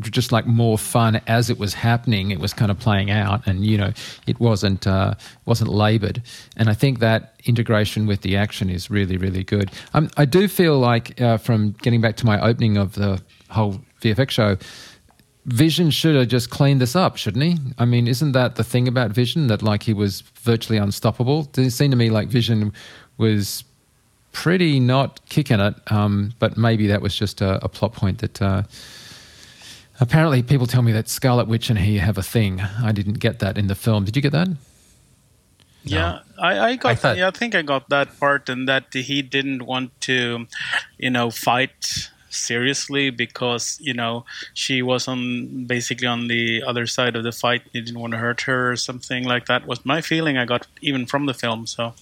just like more fun as it was happening. It was kind of playing out, and you know, it wasn't uh, wasn't laboured. And I think that integration with the action is really really good. Um, I do feel like uh, from getting back to my opening of the whole VFX show, Vision should have just cleaned this up, shouldn't he? I mean, isn't that the thing about Vision that like he was virtually unstoppable? It seemed to me like Vision was pretty not kicking it, um, but maybe that was just a, a plot point that. Uh, apparently, people tell me that Scarlet Witch and he have a thing. I didn't get that in the film. Did you get that? Yeah, I, I got. I thought, yeah, I think I got that part, and that he didn't want to, you know, fight seriously because you know she was on basically on the other side of the fight. He didn't want to hurt her or something like that. Was my feeling I got even from the film. So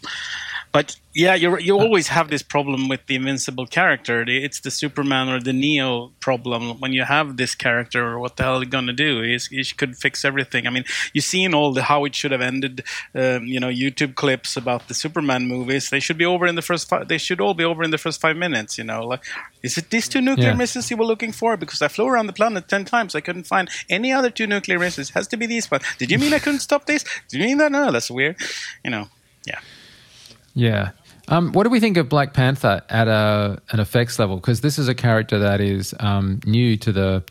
but yeah, you you always have this problem with the invincible character. It's the Superman or the Neo problem. When you have this character, what the hell are you gonna do? He's, he could fix everything. I mean, you've seen all the how it should have ended. Um, you know, YouTube clips about the Superman movies. They should be over in the first. Five, they should all be over in the first five minutes. You know, like is it these two nuclear yeah. missiles you were looking for? Because I flew around the planet ten times, I couldn't find any other two nuclear missiles. It has to be these ones. Did you mean I couldn't stop this? Did you mean that? No, that's weird. You know, yeah. Yeah. Um, what do we think of Black Panther at a, an effects level? Because this is a character that is um, new to the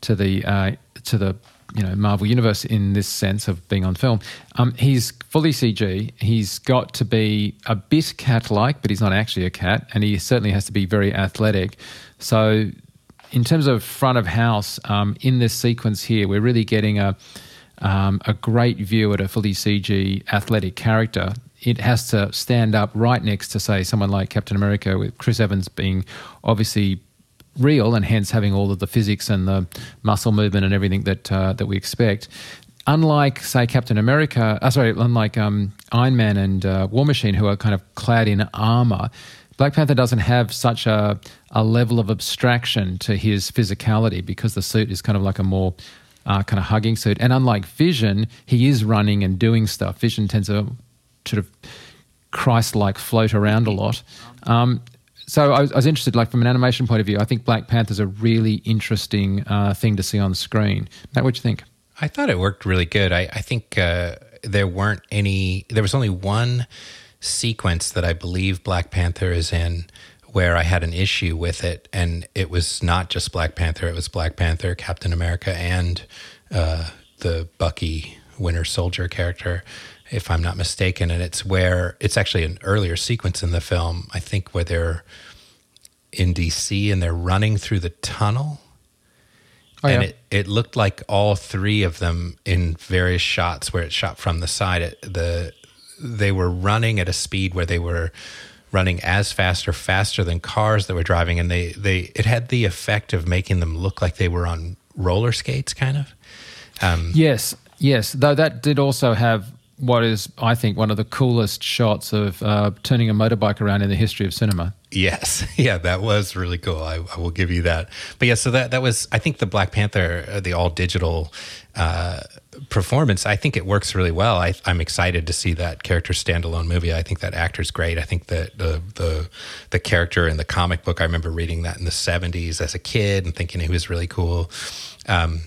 to the uh, to the you know Marvel universe in this sense of being on film. Um, he's fully CG. He's got to be a bit cat-like, but he's not actually a cat, and he certainly has to be very athletic. So, in terms of front of house, um, in this sequence here, we're really getting a um, a great view at a fully CG athletic character it has to stand up right next to, say, someone like Captain America, with Chris Evans being obviously real and hence having all of the physics and the muscle movement and everything that uh, that we expect. Unlike, say, Captain America, uh, sorry, unlike um, Iron Man and uh, War Machine, who are kind of clad in armor, Black Panther doesn't have such a, a level of abstraction to his physicality because the suit is kind of like a more uh, kind of hugging suit. And unlike Vision, he is running and doing stuff. Vision tends to sort of Christ-like float around a lot. Um, so I was, I was, interested, like from an animation point of view, I think Black Panther's a really interesting uh, thing to see on screen. Matt, what do you think? I thought it worked really good. I, I think uh, there weren't any. There was only one sequence that I believe Black Panther is in where I had an issue with it, and it was not just Black Panther. It was Black Panther, Captain America, and uh, the Bucky Winter Soldier character if I'm not mistaken. And it's where it's actually an earlier sequence in the film, I think, where they're in DC and they're running through the tunnel. Oh, and yeah. it, it looked like all three of them in various shots where it shot from the side. It, the they were running at a speed where they were running as fast or faster than cars that were driving, and they they it had the effect of making them look like they were on roller skates, kind of. Um, yes, yes. Though that did also have what is, I think, one of the coolest shots of uh, turning a motorbike around in the history of cinema. Yes, yeah, that was really cool. I, I, will give you that. But yeah, so that that was, I think, the Black Panther, uh, the all digital uh, performance. I think it works really well. I, am excited to see that character standalone movie. I think that actor's great. I think that the the the character in the comic book. I remember reading that in the '70s as a kid and thinking he was really cool. Um,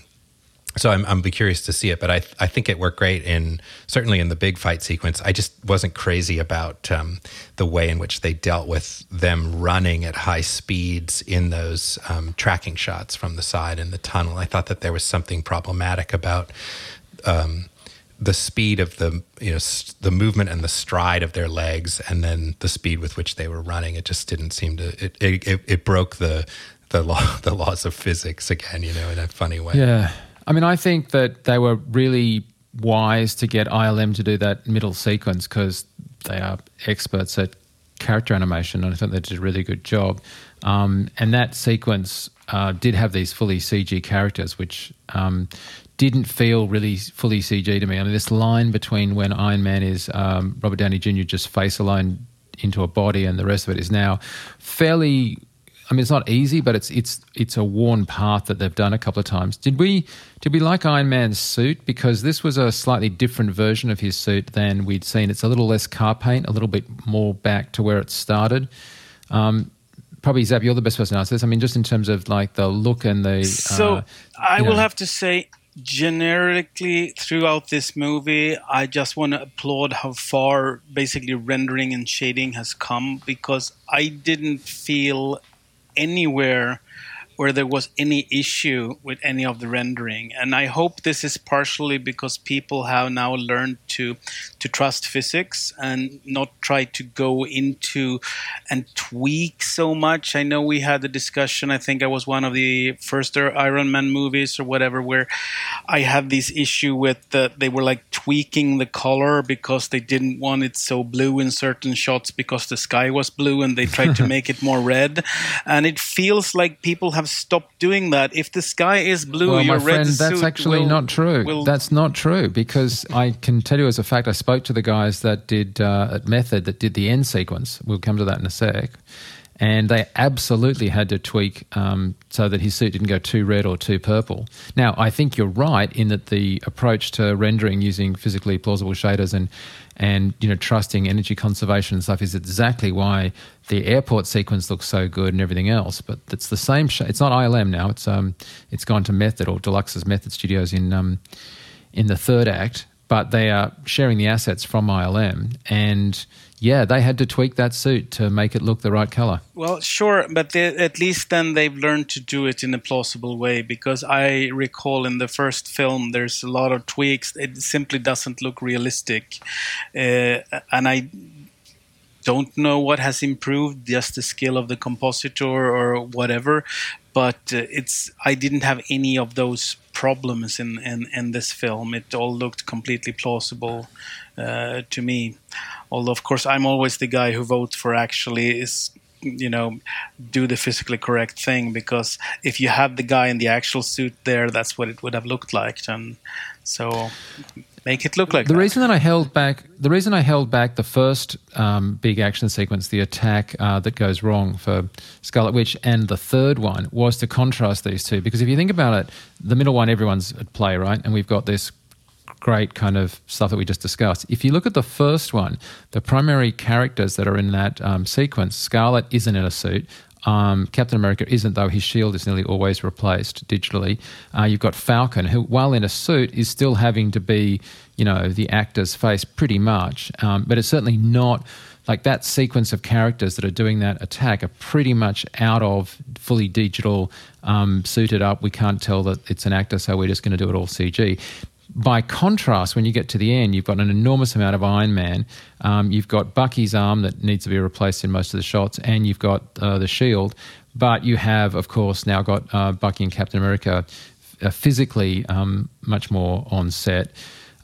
so I'm I'm curious to see it, but I I think it worked great in certainly in the big fight sequence. I just wasn't crazy about um, the way in which they dealt with them running at high speeds in those um, tracking shots from the side in the tunnel. I thought that there was something problematic about. Um, the speed of the you know the movement and the stride of their legs, and then the speed with which they were running, it just didn't seem to it it, it broke the the law the laws of physics again, you know, in a funny way. Yeah. I mean, I think that they were really wise to get ILM to do that middle sequence because they are experts at character animation, and I think they did a really good job. Um, and that sequence uh, did have these fully CG characters, which um, didn't feel really fully CG to me. I mean, this line between when Iron Man is um, Robert Downey Jr. just face alone into a body, and the rest of it is now fairly I mean, it's not easy, but it's it's it's a worn path that they've done a couple of times. Did we did we like Iron Man's suit because this was a slightly different version of his suit than we'd seen? It's a little less car paint, a little bit more back to where it started. Um, probably Zap, you're the best person to answer this. I mean, just in terms of like the look and the. So uh, I will know. have to say, generically throughout this movie, I just want to applaud how far basically rendering and shading has come because I didn't feel anywhere where there was any issue with any of the rendering. And I hope this is partially because people have now learned to to trust physics and not try to go into and tweak so much. I know we had a discussion, I think I was one of the first Iron Man movies or whatever, where I had this issue with that they were like tweaking the color because they didn't want it so blue in certain shots because the sky was blue and they tried to make it more red. And it feels like people have have stopped doing that. If the sky is blue, well, your my friend, red that's actually will, not true. Will... That's not true because I can tell you as a fact. I spoke to the guys that did uh, at Method that did the end sequence. We'll come to that in a sec. And they absolutely had to tweak um, so that his suit didn't go too red or too purple. Now, I think you're right in that the approach to rendering using physically plausible shaders and and you know trusting energy conservation and stuff is exactly why the airport sequence looks so good and everything else. But it's the same. Sh- it's not ILM now. It's um it's gone to Method or Deluxe's Method Studios in um in the third act. But they are sharing the assets from ILM and yeah, they had to tweak that suit to make it look the right color. Well, sure, but they, at least then they've learned to do it in a plausible way because I recall in the first film there's a lot of tweaks. It simply doesn't look realistic. Uh, and I don't know what has improved, just the skill of the compositor or whatever. But uh, it's I didn't have any of those problems in, in, in this film. It all looked completely plausible uh, to me. Although, of course, I'm always the guy who votes for actually is you know do the physically correct thing because if you had the guy in the actual suit there that's what it would have looked like. And so make it look like the that. reason that I held back the reason I held back the first um, big action sequence the attack uh, that goes wrong for Scarlet Witch and the third one was to contrast these two. Because if you think about it the middle one everyone's at play right? And we've got this great kind of stuff that we just discussed. If you look at the first one, the primary characters that are in that um, sequence, Scarlet isn't in a suit. Um, Captain America isn't, though his shield is nearly always replaced digitally. Uh, you've got Falcon, who, while in a suit, is still having to be, you know, the actor's face pretty much, um, but it's certainly not like that sequence of characters that are doing that attack are pretty much out of fully digital, um, suited up. We can't tell that it's an actor, so we're just going to do it all CG by contrast, when you get to the end, you've got an enormous amount of Iron Man. Um, you've got Bucky's arm that needs to be replaced in most of the shots, and you've got uh, the shield. But you have, of course, now got uh, Bucky and Captain America uh, physically um, much more on set.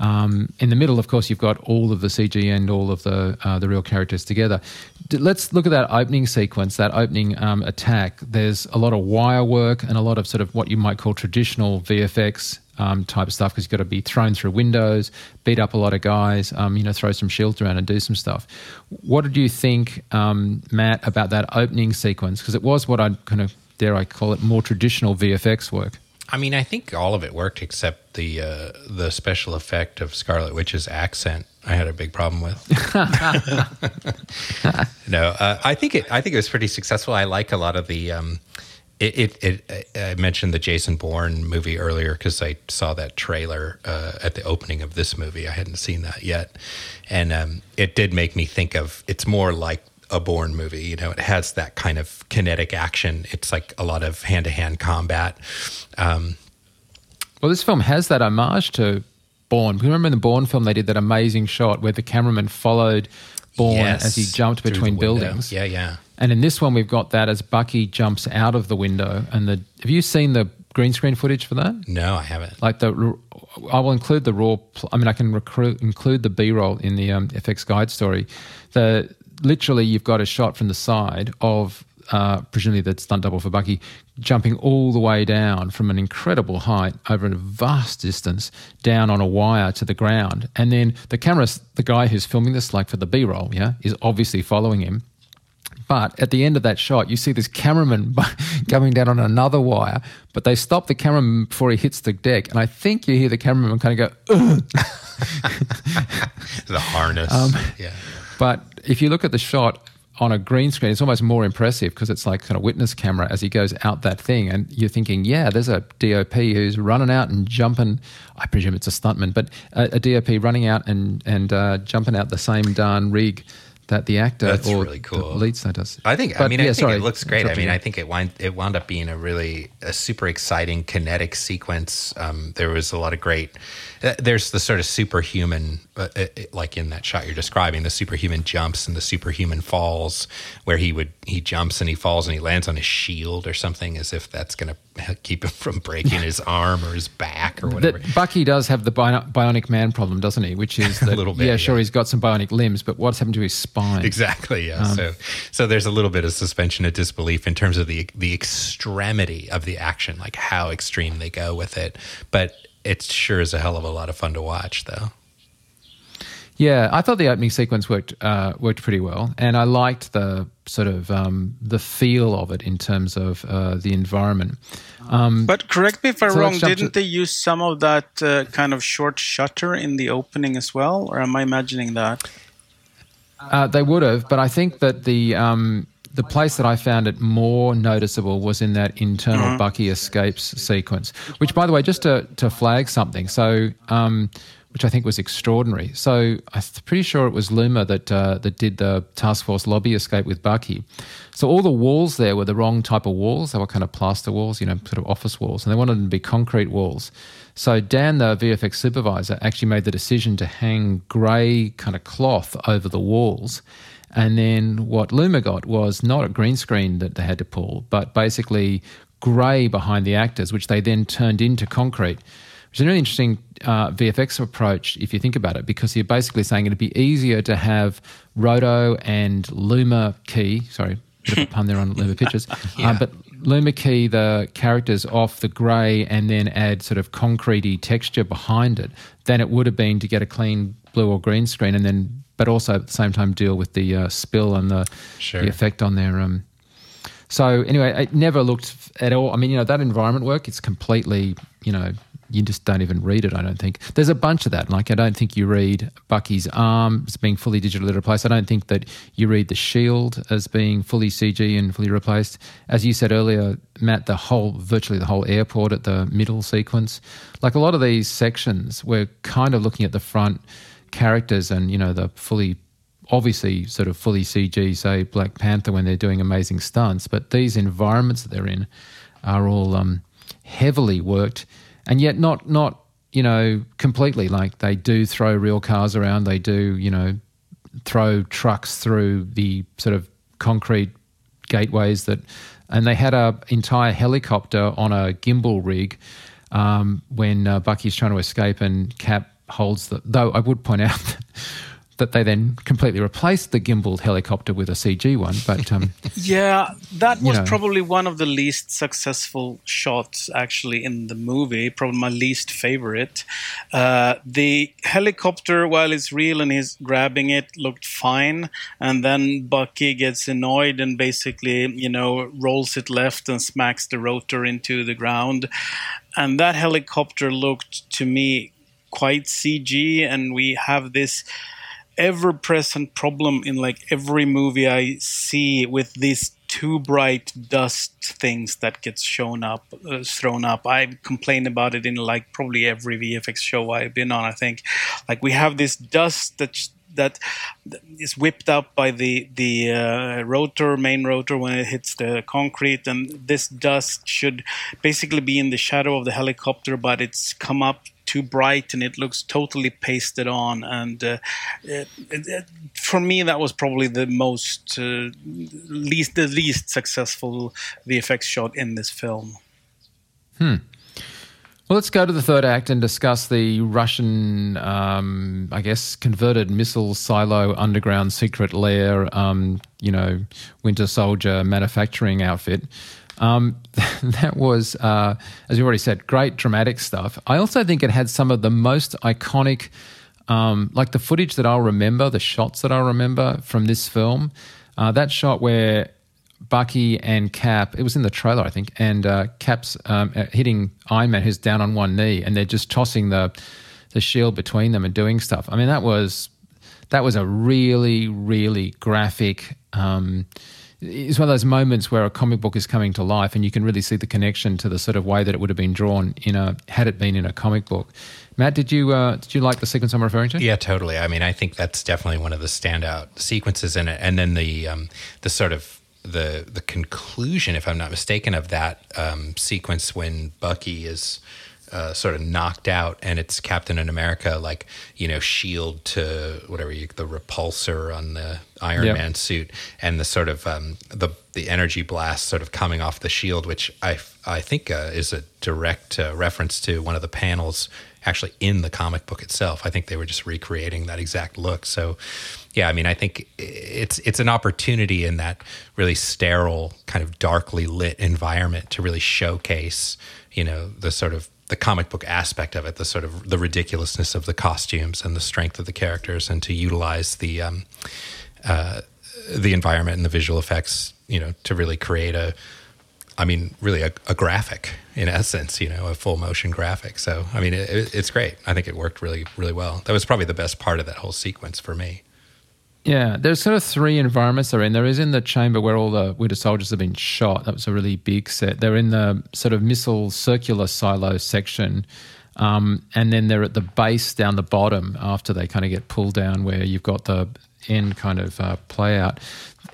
Um, in the middle, of course, you've got all of the CG and all of the uh, the real characters together. D- let's look at that opening sequence, that opening um, attack. There's a lot of wire work and a lot of sort of what you might call traditional VFX um, type of stuff because you've got to be thrown through windows, beat up a lot of guys, um, you know, throw some shields around and do some stuff. What did you think, um, Matt, about that opening sequence? Because it was what I'd kind of dare I call it more traditional VFX work. I mean, I think all of it worked except the uh, the special effect of Scarlet Witch's accent. I had a big problem with. no, uh, I think it. I think it was pretty successful. I like a lot of the. Um, it, it, it, I mentioned the Jason Bourne movie earlier because I saw that trailer uh, at the opening of this movie. I hadn't seen that yet, and um, it did make me think of. It's more like a Bourne movie. You know, it has that kind of kinetic action. It's like a lot of hand to hand combat. Um, well, this film has that homage to Bourne. Remember in the Bourne film, they did that amazing shot where the cameraman followed Bourne yes, as he jumped between buildings. Yeah, yeah. And in this one, we've got that as Bucky jumps out of the window. And the have you seen the green screen footage for that? No, I haven't. Like the, I will include the raw. I mean, I can recruit, include the B roll in the um, fxguide story. The literally you've got a shot from the side of uh, presumably the stunt double for Bucky, jumping all the way down from an incredible height over a vast distance down on a wire to the ground. And then the camera, the guy who's filming this, like for the B roll, yeah, is obviously following him. But at the end of that shot, you see this cameraman coming down on another wire, but they stop the cameraman before he hits the deck. And I think you hear the cameraman kind of go, the harness. Um, yeah. But if you look at the shot on a green screen, it's almost more impressive because it's like kind of witness camera as he goes out that thing, and you're thinking, yeah, there's a DOP who's running out and jumping. I presume it's a stuntman, but a, a DOP running out and and uh, jumping out the same darn rig that the actor That's or really cool. the lead star does. I think. But, I mean, yeah, I think sorry, it looks great. I mean, I think it wound it wound up being a really a super exciting kinetic sequence. Um, there was a lot of great. Uh, there's the sort of superhuman, uh, uh, like in that shot you're describing, the superhuman jumps and the superhuman falls, where he would he jumps and he falls and he lands on his shield or something, as if that's going to keep him from breaking his arm or his back or whatever. That Bucky does have the bionic man problem, doesn't he? Which is that, a little bit. Yeah, sure, he's got some bionic limbs, but what's happened to his spine? Exactly. Yeah. Um, so, so there's a little bit of suspension of disbelief in terms of the the extremity of the action, like how extreme they go with it. But it sure is a hell of a lot of fun to watch, though. Yeah, I thought the opening sequence worked uh, worked pretty well, and I liked the sort of um, the feel of it in terms of uh, the environment. Um, but correct me if I'm so wrong. Didn't to, they use some of that uh, kind of short shutter in the opening as well, or am I imagining that? Uh, they would have, but I think that the um, the place that I found it more noticeable was in that internal mm-hmm. Bucky escapes sequence, which, by the way, just to, to flag something, so um, which I think was extraordinary. So I'm pretty sure it was Luma that uh, that did the task force lobby escape with Bucky. So all the walls there were the wrong type of walls. They were kind of plaster walls, you know, sort of office walls, and they wanted them to be concrete walls. So Dan, the VFX supervisor, actually made the decision to hang grey kind of cloth over the walls and then what Luma got was not a green screen that they had to pull, but basically grey behind the actors, which they then turned into concrete. Which is a really interesting uh, VFX approach if you think about it, because you're basically saying it'd be easier to have Roto and Luma Key, sorry, bit of a pun there on Luma Pictures, yeah. uh, but Luma Key the characters off the grey and then add sort of concretey texture behind it than it would have been to get a clean blue or green screen and then but also at the same time deal with the uh, spill and the, sure. the effect on their. Um, so anyway, it never looked at all. I mean, you know, that environment work, it's completely, you know, you just don't even read it. I don't think there's a bunch of that. Like I don't think you read Bucky's arm as being fully digitally replaced. I don't think that you read the shield as being fully CG and fully replaced. As you said earlier, Matt, the whole virtually the whole airport at the middle sequence, like a lot of these sections, we're kind of looking at the front characters and you know the fully obviously sort of fully CG, say Black Panther when they're doing amazing stunts, but these environments that they're in are all um, heavily worked, and yet not not you know completely. Like they do throw real cars around, they do you know throw trucks through the sort of concrete gateways that, and they had a entire helicopter on a gimbal rig um, when uh, Bucky's trying to escape and Cap holds the. Though I would point out that they then completely replaced the gimbaled helicopter with a CG one. But um, yeah, that was know. probably one of the least successful shots actually in the movie. Probably my least favorite. Uh, the helicopter, while it's real and he's grabbing it, looked fine, and then Bucky gets annoyed and basically, you know, rolls it left and smacks the rotor into the ground. And that helicopter looked to me quite CG, and we have this ever present problem in like every movie I see with these too bright dust things that gets shown up uh, thrown up. I complain about it in like probably every vfx show i've been on i think. Like we have this dust that that is whipped up by the the uh, rotor main rotor when it hits the concrete and this dust should basically be in the shadow of the helicopter but it's come up too bright and it looks totally pasted on. And uh, it, it, for me, that was probably the most uh, least the least successful VFX shot in this film. Hmm. Well, let's go to the third act and discuss the Russian, um, I guess, converted missile silo underground secret lair, um, you know, Winter Soldier manufacturing outfit. Um, that was, uh, as you already said, great dramatic stuff. I also think it had some of the most iconic, um, like the footage that I'll remember, the shots that I'll remember from this film. Uh, that shot where Bucky and Cap, it was in the trailer, I think, and uh, Cap's um, uh, hitting Iron Man, who's down on one knee, and they're just tossing the the shield between them and doing stuff. I mean, that was that was a really, really graphic. Um, it's one of those moments where a comic book is coming to life and you can really see the connection to the sort of way that it would have been drawn in a had it been in a comic book. Matt, did you uh, did you like the sequence I'm referring to? Yeah, totally. I mean, I think that's definitely one of the standout sequences in it, and then the um, the sort of the the conclusion, if I'm not mistaken, of that um, sequence when Bucky is uh, sort of knocked out, and it's Captain in America, like you know, shield to whatever you, the repulsor on the Iron yep. Man suit, and the sort of um, the the energy blast sort of coming off the shield, which I I think uh, is a direct uh, reference to one of the panels actually in the comic book itself. I think they were just recreating that exact look. So, yeah, I mean, I think it's it's an opportunity in that really sterile, kind of darkly lit environment to really showcase, you know, the sort of the comic book aspect of it, the sort of the ridiculousness of the costumes and the strength of the characters, and to utilize the um, uh, the environment and the visual effects, you know, to really create a, I mean, really a, a graphic in essence, you know, a full motion graphic. So, I mean, it, it's great. I think it worked really, really well. That was probably the best part of that whole sequence for me. Yeah, there's sort of three environments they're in. There is in the chamber where all the Winter Soldiers have been shot. That was a really big set. They're in the sort of missile circular silo section. Um, and then they're at the base down the bottom after they kind of get pulled down, where you've got the end kind of uh, play out.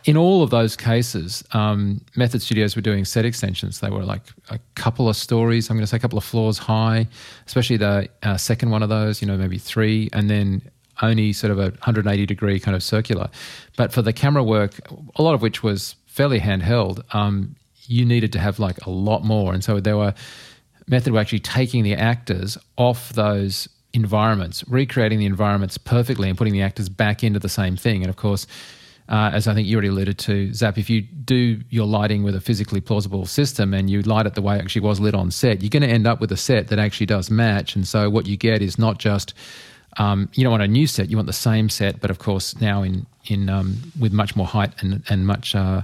In all of those cases, um, Method Studios were doing set extensions. They were like a couple of stories, I'm going to say a couple of floors high, especially the uh, second one of those, you know, maybe three. And then only sort of a 180 degree kind of circular. But for the camera work, a lot of which was fairly handheld, um, you needed to have like a lot more. And so there were method of actually taking the actors off those environments, recreating the environments perfectly and putting the actors back into the same thing. And of course, uh, as I think you already alluded to, Zap, if you do your lighting with a physically plausible system and you light it the way it actually was lit on set, you're going to end up with a set that actually does match. And so what you get is not just um, you don't want a new set; you want the same set, but of course now in in um, with much more height and and much uh,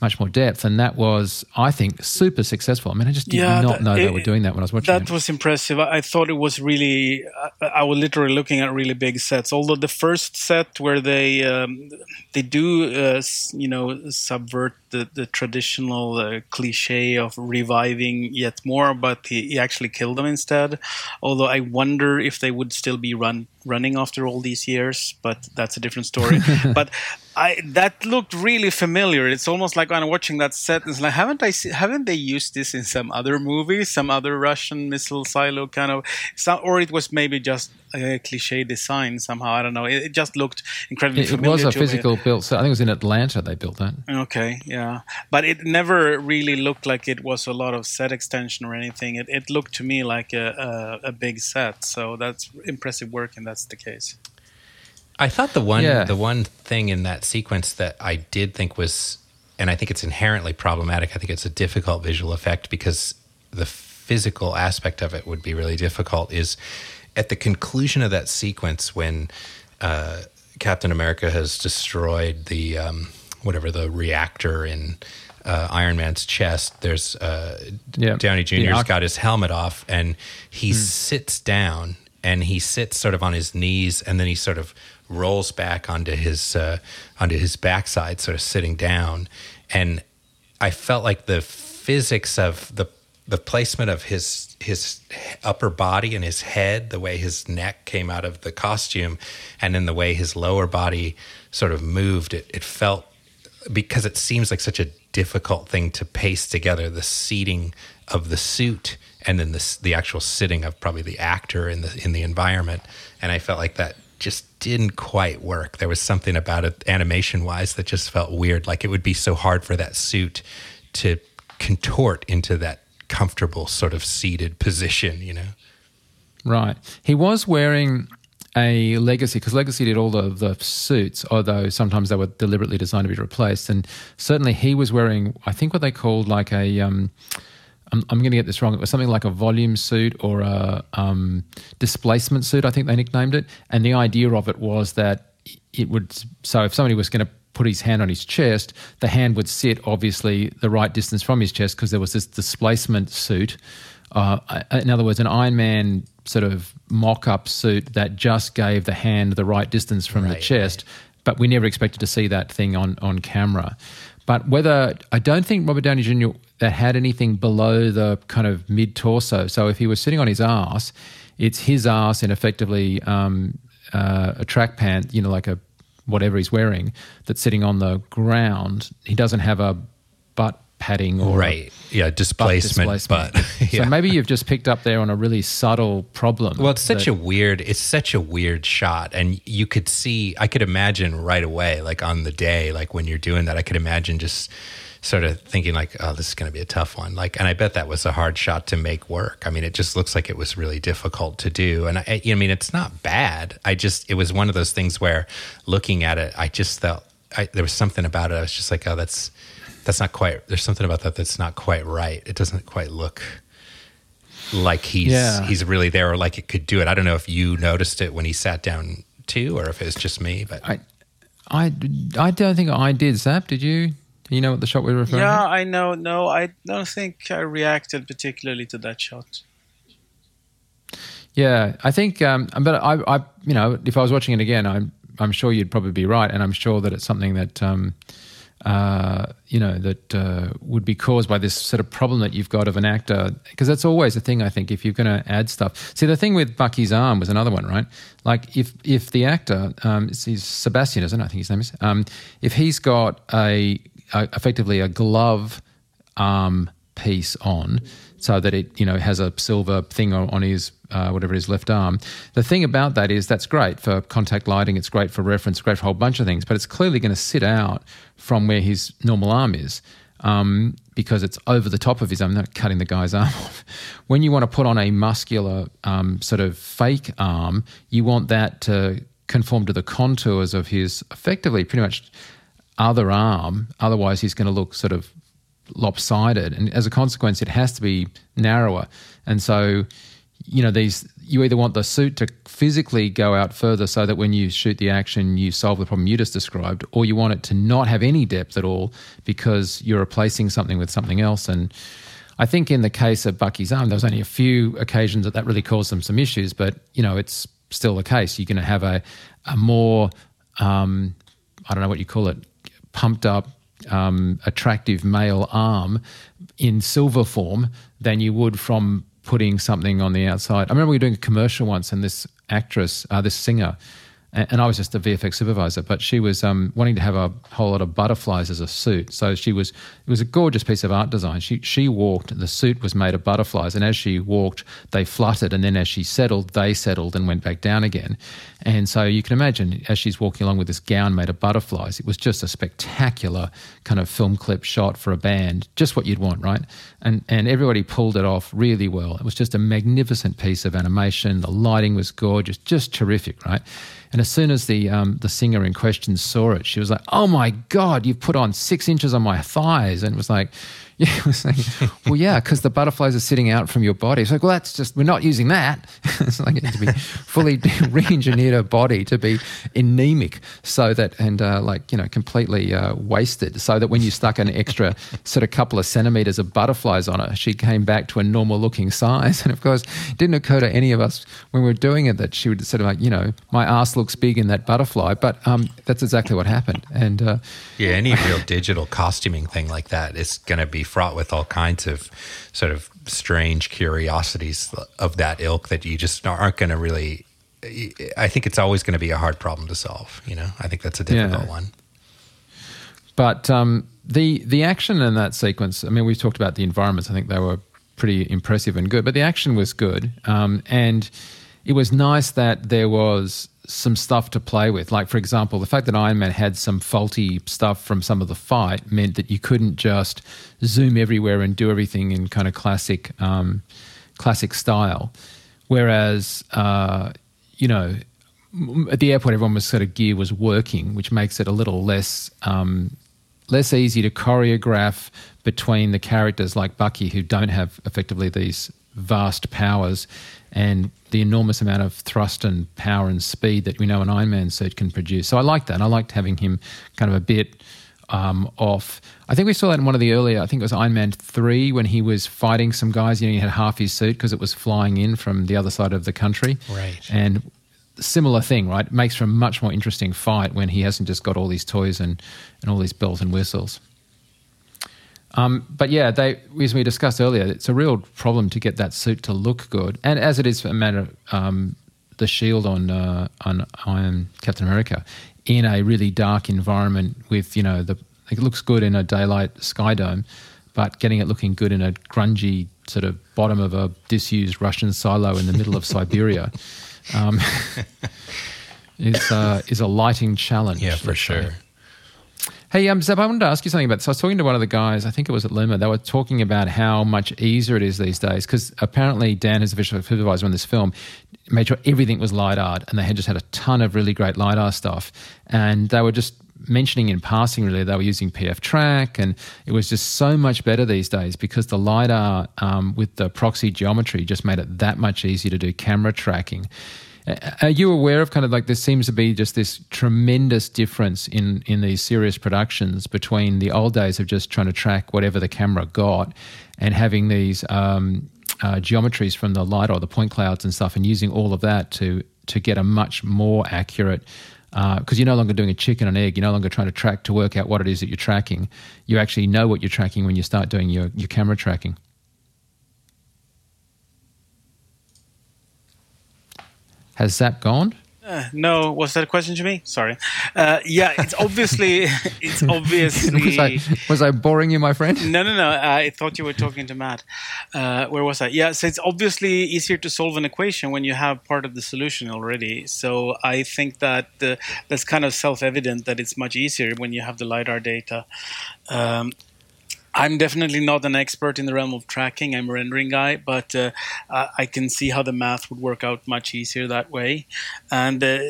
much more depth. And that was, I think, super successful. I mean, I just did yeah, not know it, they were doing that when I was watching. That it. was impressive. I thought it was really. I, I, was literally looking at really big sets. Although the first set where they um, they do uh, you know subvert the, the traditional uh, cliche of reviving yet more, but he, he, actually killed them instead. Although I wonder if they would still be run running after all these years, but that's a different story. but I that looked really familiar. It's almost like I'm watching that set, it's like haven't I see, haven't they used this in some other movie, some other Russian missile silo kind of, some, or it was maybe just a cliche design somehow. I don't know. It, it just looked incredibly. It, it was a physical me. built. So I think it was in Atlanta they built that. Okay, yeah, but it never really looked like it was a lot of set extension or anything. It, it looked to me like a, a, a big set. So that's impressive work, and that's the case. I thought the one yeah. the one thing in that sequence that I did think was and I think it's inherently problematic. I think it's a difficult visual effect because the physical aspect of it would be really difficult is at the conclusion of that sequence when uh, Captain America has destroyed the um, whatever the reactor in uh, Iron Man's chest. There's uh, yep. Downey Jr.'s got his helmet off and he mm. sits down and he sits sort of on his knees and then he sort of rolls back onto his uh, onto his backside, sort of sitting down, and I felt like the physics of the the placement of his his upper body and his head, the way his neck came out of the costume, and then the way his lower body sort of moved, it, it felt because it seems like such a difficult thing to paste together the seating of the suit and then the the actual sitting of probably the actor in the in the environment, and I felt like that just didn't quite work. There was something about it animation wise that just felt weird. Like it would be so hard for that suit to contort into that comfortable sort of seated position, you know? Right. He was wearing a Legacy because Legacy did all the, the suits, although sometimes they were deliberately designed to be replaced. And certainly he was wearing, I think, what they called like a. Um, I'm, I'm going to get this wrong. It was something like a volume suit or a um, displacement suit, I think they nicknamed it. And the idea of it was that it would, so if somebody was going to put his hand on his chest, the hand would sit obviously the right distance from his chest because there was this displacement suit. Uh, in other words, an Iron Man sort of mock up suit that just gave the hand the right distance from right, the chest, right. but we never expected to see that thing on, on camera. But whether I don't think Robert Downey Jr. that had anything below the kind of mid torso. So if he was sitting on his ass, it's his ass and effectively um, uh, a track pant, you know, like a whatever he's wearing that's sitting on the ground. He doesn't have a butt padding or right yeah displacement, displacement. but yeah. so maybe you've just picked up there on a really subtle problem well it's such that, a weird it's such a weird shot and you could see i could imagine right away like on the day like when you're doing that i could imagine just sort of thinking like oh this is going to be a tough one like and i bet that was a hard shot to make work i mean it just looks like it was really difficult to do and i, I mean it's not bad i just it was one of those things where looking at it i just felt I, there was something about it i was just like oh that's that's not quite there's something about that that's not quite right. It doesn't quite look like he's yeah. he's really there or like it could do it. I don't know if you noticed it when he sat down too or if it was just me but i i, I don't think i did zap. Did you? Do you know what the shot we were referring yeah to? i know. No i don't think i reacted particularly to that shot. Yeah i think um but i i you know if i was watching it again i'm i'm sure you'd probably be right and i'm sure that it's something that um uh, you know, that uh, would be caused by this sort of problem that you've got of an actor. Because that's always a thing, I think, if you're going to add stuff. See, the thing with Bucky's arm was another one, right? Like, if if the actor, um, he's Sebastian, isn't it? I think his name is. Um, if he's got a, a effectively a glove arm piece on, so that it you know has a silver thing on his uh, whatever his left arm. The thing about that is that's great for contact lighting. It's great for reference. Great for a whole bunch of things. But it's clearly going to sit out from where his normal arm is. Um, because it's over the top of his arm, not cutting the guy's arm off. When you want to put on a muscular um, sort of fake arm, you want that to conform to the contours of his effectively pretty much other arm. Otherwise, he's going to look sort of lopsided, and as a consequence, it has to be narrower. And so, you know, these you either want the suit to physically go out further so that when you shoot the action, you solve the problem you just described, or you want it to not have any depth at all because you're replacing something with something else. And I think in the case of Bucky's arm, there was only a few occasions that that really caused them some issues, but you know, it's still the case. You're going to have a a more um, I don't know what you call it, pumped up um, attractive male arm in silver form than you would from putting something on the outside. I remember we were doing a commercial once, and this actress, uh, this singer, and I was just a VFX supervisor, but she was um, wanting to have a whole lot of butterflies as a suit. So she was it was a gorgeous piece of art design. She she walked, the suit was made of butterflies, and as she walked, they fluttered, and then as she settled, they settled and went back down again. And so you can imagine as she's walking along with this gown made of butterflies, it was just a spectacular kind of film clip shot for a band, just what you'd want, right? And and everybody pulled it off really well. It was just a magnificent piece of animation. The lighting was gorgeous, just terrific, right? And as soon as the um, the singer in question saw it, she was like, "Oh my god, you've put on six inches on my thighs!" And it was like, Yeah, was like, well, yeah, because the butterflies are sitting out from your body. It's like, well, that's just, we're not using that. it's like it needs to be fully re engineered a body to be anemic so that, and uh, like, you know, completely uh, wasted so that when you stuck an extra sort of couple of centimeters of butterflies on her, she came back to a normal looking size. And of course, it didn't occur to any of us when we were doing it that she would sort of like, you know, my ass looks big in that butterfly. But um, that's exactly what happened. And uh, yeah, any real digital costuming thing like that is going to be fraught with all kinds of sort of strange curiosities of that ilk that you just aren't going to really. I think it's always going to be a hard problem to solve. You know, I think that's a difficult yeah. one. But um, the the action in that sequence. I mean, we've talked about the environments. I think they were pretty impressive and good. But the action was good, um, and it was nice that there was some stuff to play with. Like, for example, the fact that Iron Man had some faulty stuff from some of the fight meant that you couldn't just zoom everywhere and do everything in kind of classic, um, classic style. Whereas, uh, you know, at the airport, everyone was sort of gear was working, which makes it a little less um, less easy to choreograph between the characters like Bucky, who don't have effectively these vast powers, and the enormous amount of thrust and power and speed that we know an Iron Man suit can produce. So I like that. I liked having him kind of a bit um, off. I think we saw that in one of the earlier, I think it was Iron Man 3 when he was fighting some guys. You know, he had half his suit because it was flying in from the other side of the country. Right. And similar thing, right? It makes for a much more interesting fight when he hasn't just got all these toys and, and all these bells and whistles. Um, but yeah, they, as we discussed earlier, it's a real problem to get that suit to look good, and as it is for a matter, um, the shield on uh, on Iron Captain America in a really dark environment with you know the it looks good in a daylight sky dome, but getting it looking good in a grungy sort of bottom of a disused Russian silo in the middle of Siberia um, is uh, is a lighting challenge. Yeah, for sure. Say. Hey, um, Zap, I wanted to ask you something about. this. I was talking to one of the guys. I think it was at Luma. They were talking about how much easier it is these days because apparently Dan, who's the visual supervisor on this film, made sure everything was LiDAR and they had just had a ton of really great LiDAR stuff. And they were just mentioning in passing, really, they were using PF Track, and it was just so much better these days because the lidar um, with the proxy geometry just made it that much easier to do camera tracking. Are you aware of kind of like there seems to be just this tremendous difference in in these serious productions between the old days of just trying to track whatever the camera got and having these um, uh, geometries from the light or the point clouds and stuff, and using all of that to to get a much more accurate. Because uh, you're no longer doing a chicken and egg, you're no longer trying to track to work out what it is that you're tracking. You actually know what you're tracking when you start doing your, your camera tracking. Has that gone? Uh, no, was that a question to me? Sorry. Uh, yeah, it's obviously it's obviously. was, I, was I boring you, my friend? No, no, no. I thought you were talking to Matt. Uh, where was I? Yeah, so it's obviously easier to solve an equation when you have part of the solution already. So I think that that's kind of self-evident that it's much easier when you have the lidar data. Um, I'm definitely not an expert in the realm of tracking. I'm a rendering guy, but uh, I can see how the math would work out much easier that way. And uh,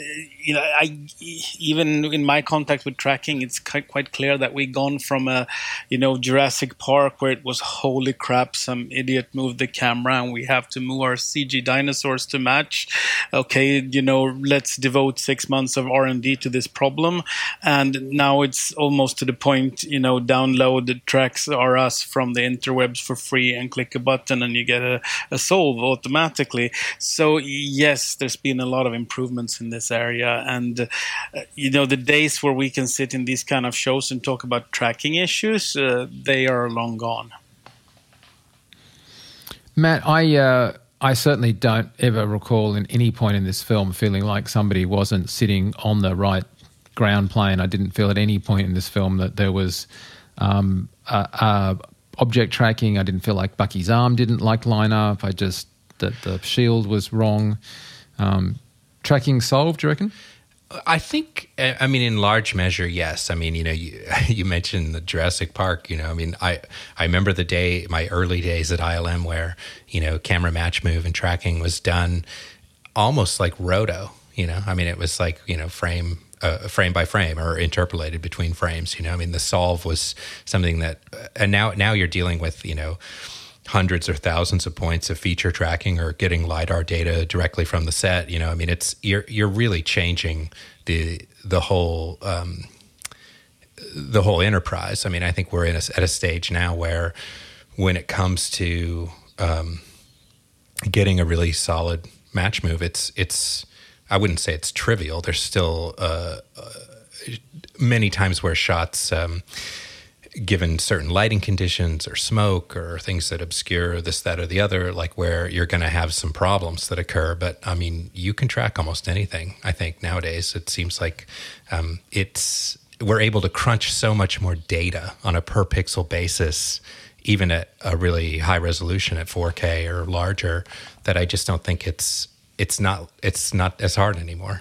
you know, I even in my contact with tracking, it's quite clear that we've gone from a you know Jurassic Park where it was holy crap, some idiot moved the camera, and we have to move our CG dinosaurs to match. Okay, you know, let's devote six months of R and D to this problem, and now it's almost to the point. You know, download the tracks are us from the interwebs for free and click a button and you get a, a solve automatically. So yes, there's been a lot of improvements in this area, and uh, you know the days where we can sit in these kind of shows and talk about tracking issues, uh, they are long gone. Matt, I. Uh I certainly don't ever recall in any point in this film feeling like somebody wasn't sitting on the right ground plane. I didn't feel at any point in this film that there was um, object tracking. I didn't feel like Bucky's arm didn't like line up. I just that the shield was wrong. Um, tracking solved, do you reckon? I think, I mean, in large measure, yes. I mean, you know, you, you mentioned the Jurassic Park. You know, I mean, I I remember the day, my early days at ILM, where you know, camera match move and tracking was done almost like roto. You know, I mean, it was like you know, frame uh, frame by frame or interpolated between frames. You know, I mean, the solve was something that, uh, and now now you're dealing with you know hundreds or thousands of points of feature tracking or getting lidar data directly from the set. You know, I mean, it's you're you're really changing the the whole um, the whole enterprise. I mean, I think we're in a, at a stage now where when it comes to um, getting a really solid match move, it's it's I wouldn't say it's trivial. There's still uh, uh, many times where shots. Um, given certain lighting conditions or smoke or things that obscure this, that, or the other, like where you're going to have some problems that occur. But I mean, you can track almost anything. I think nowadays it seems like um, it's we're able to crunch so much more data on a per pixel basis, even at a really high resolution at 4K or larger, that I just don't think it's it's not it's not as hard anymore.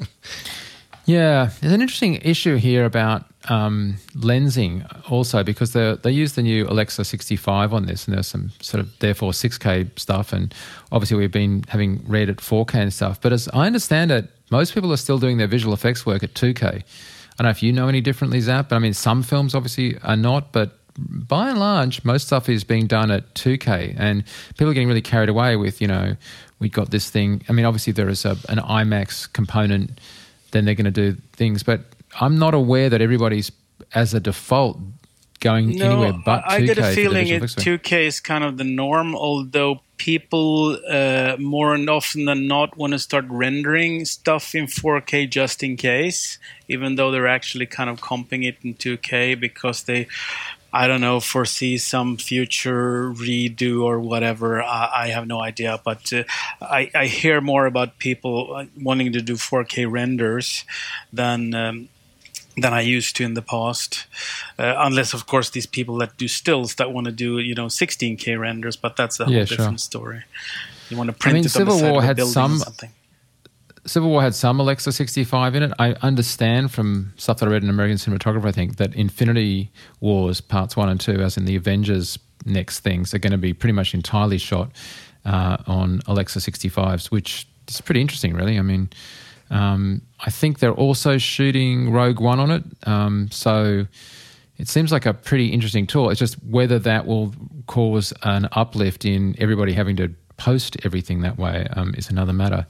yeah, there's an interesting issue here about um, lensing also because they they use the new Alexa 65 on this, and there's some sort of therefore 6K stuff, and obviously we've been having read at 4K and stuff. But as I understand it, most people are still doing their visual effects work at 2K. I don't know if you know any differently, Zap, but I mean some films obviously are not, but by and large, most stuff is being done at 2K, and people are getting really carried away with you know we got this thing. I mean, obviously there is a, an IMAX component, then they're going to do things, but I'm not aware that everybody's as a default going no, anywhere but 2K. I get a feeling it 2K is kind of the norm, although people uh, more and often than not want to start rendering stuff in 4K just in case, even though they're actually kind of comping it in 2K because they I don't know, foresee some future redo or whatever. I, I have no idea, but uh, I, I, hear more about people uh, wanting to do 4K renders than um, than I used to in the past. Uh, unless, of course, these people that do stills that want to do you know 16K renders, but that's a whole yeah, different sure. story. You want to print I mean, Civil War had some. Civil War had some Alexa 65 in it. I understand from stuff that I read in American Cinematographer, I think, that Infinity Wars parts one and two, as in the Avengers next things, are going to be pretty much entirely shot uh, on Alexa 65s, which is pretty interesting, really. I mean, um, I think they're also shooting Rogue One on it. Um, so it seems like a pretty interesting tool. It's just whether that will cause an uplift in everybody having to post everything that way um, is another matter.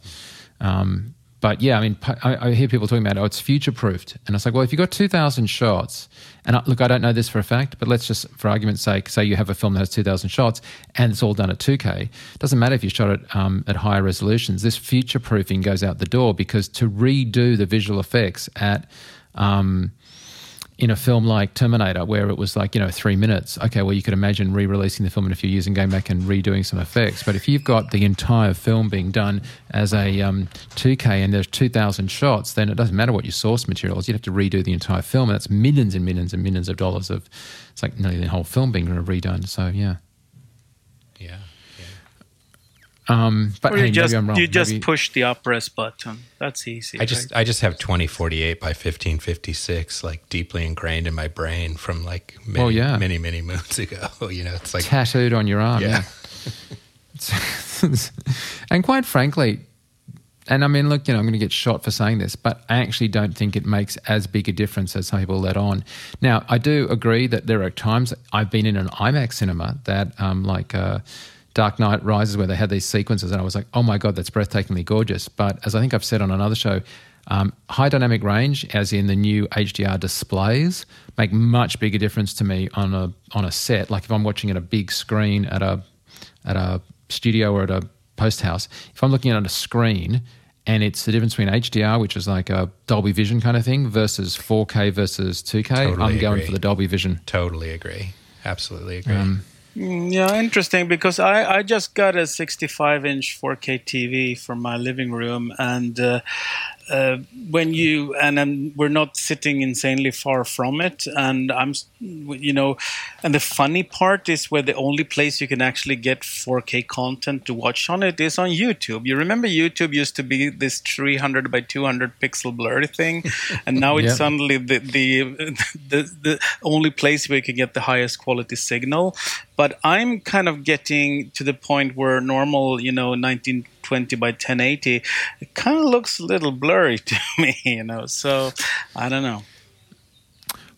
Um, but yeah, I mean, I, I, hear people talking about, oh, it's future proofed. And it's like, well, if you've got 2,000 shots, and I, look, I don't know this for a fact, but let's just, for argument's sake, say you have a film that has 2,000 shots and it's all done at 2K. It doesn't matter if you shot it um, at higher resolutions. This future proofing goes out the door because to redo the visual effects at, um, in a film like Terminator, where it was like, you know, three minutes, okay, well, you could imagine re releasing the film in a few years and going back and redoing some effects. But if you've got the entire film being done as a um, 2K and there's 2,000 shots, then it doesn't matter what your source material is. You'd have to redo the entire film. And that's millions and millions and millions of dollars of, it's like nearly the whole film being redone. So, yeah. Um, but or hey, you just, maybe I'm wrong. You just maybe, push the up res button. That's easy. I just right? I just have twenty forty eight by fifteen fifty six like deeply ingrained in my brain from like many, oh, yeah. many many moons ago. You know, it's like tattooed on your arm. Yeah. yeah. and quite frankly, and I mean, look, you know, I'm going to get shot for saying this, but I actually don't think it makes as big a difference as some people let on. Now, I do agree that there are times I've been in an IMAX cinema that, um, like. Uh, Dark Knight Rises, where they had these sequences, and I was like, oh my God, that's breathtakingly gorgeous. But as I think I've said on another show, um, high dynamic range, as in the new HDR displays, make much bigger difference to me on a on a set. Like if I'm watching at a big screen at a at a studio or at a post house, if I'm looking at a screen and it's the difference between HDR, which is like a Dolby Vision kind of thing, versus 4K versus 2K, totally I'm going for the Dolby Vision. Totally agree. Absolutely agree. Um, yeah, interesting because I, I just got a 65 inch 4K TV for my living room, and uh, uh, when you and um, we're not sitting insanely far from it and i'm you know and the funny part is where the only place you can actually get 4k content to watch on it is on youtube. You remember youtube used to be this 300 by 200 pixel blurry thing? And now it's suddenly the, the the the only place where you can get the highest quality signal. But i'm kind of getting to the point where normal you know 19 20 by 1080, it kind of looks a little blurry to me, you know. So I don't know.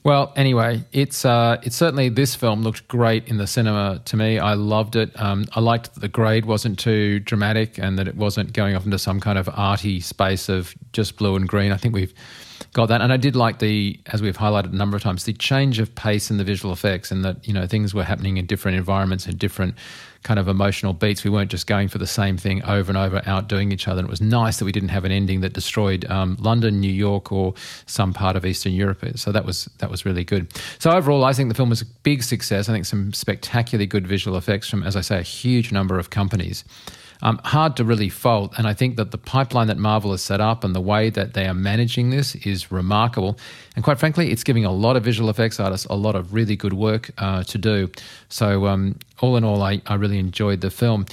Well, anyway, it's uh, it's certainly this film looked great in the cinema to me. I loved it. Um, I liked that the grade wasn't too dramatic and that it wasn't going off into some kind of arty space of just blue and green. I think we've got that, and I did like the, as we've highlighted a number of times, the change of pace in the visual effects, and that you know things were happening in different environments and different kind of emotional beats. We weren't just going for the same thing over and over, outdoing each other. And it was nice that we didn't have an ending that destroyed um, London, New York, or some part of Eastern Europe. So that was that was really good. So overall, I think the film was a big success. I think some spectacularly good visual effects from, as I say, a huge number of companies um, hard to really fault. And I think that the pipeline that Marvel has set up and the way that they are managing this is remarkable. And quite frankly, it's giving a lot of visual effects artists a lot of really good work uh, to do. So, um, all in all, I, I really enjoyed the film.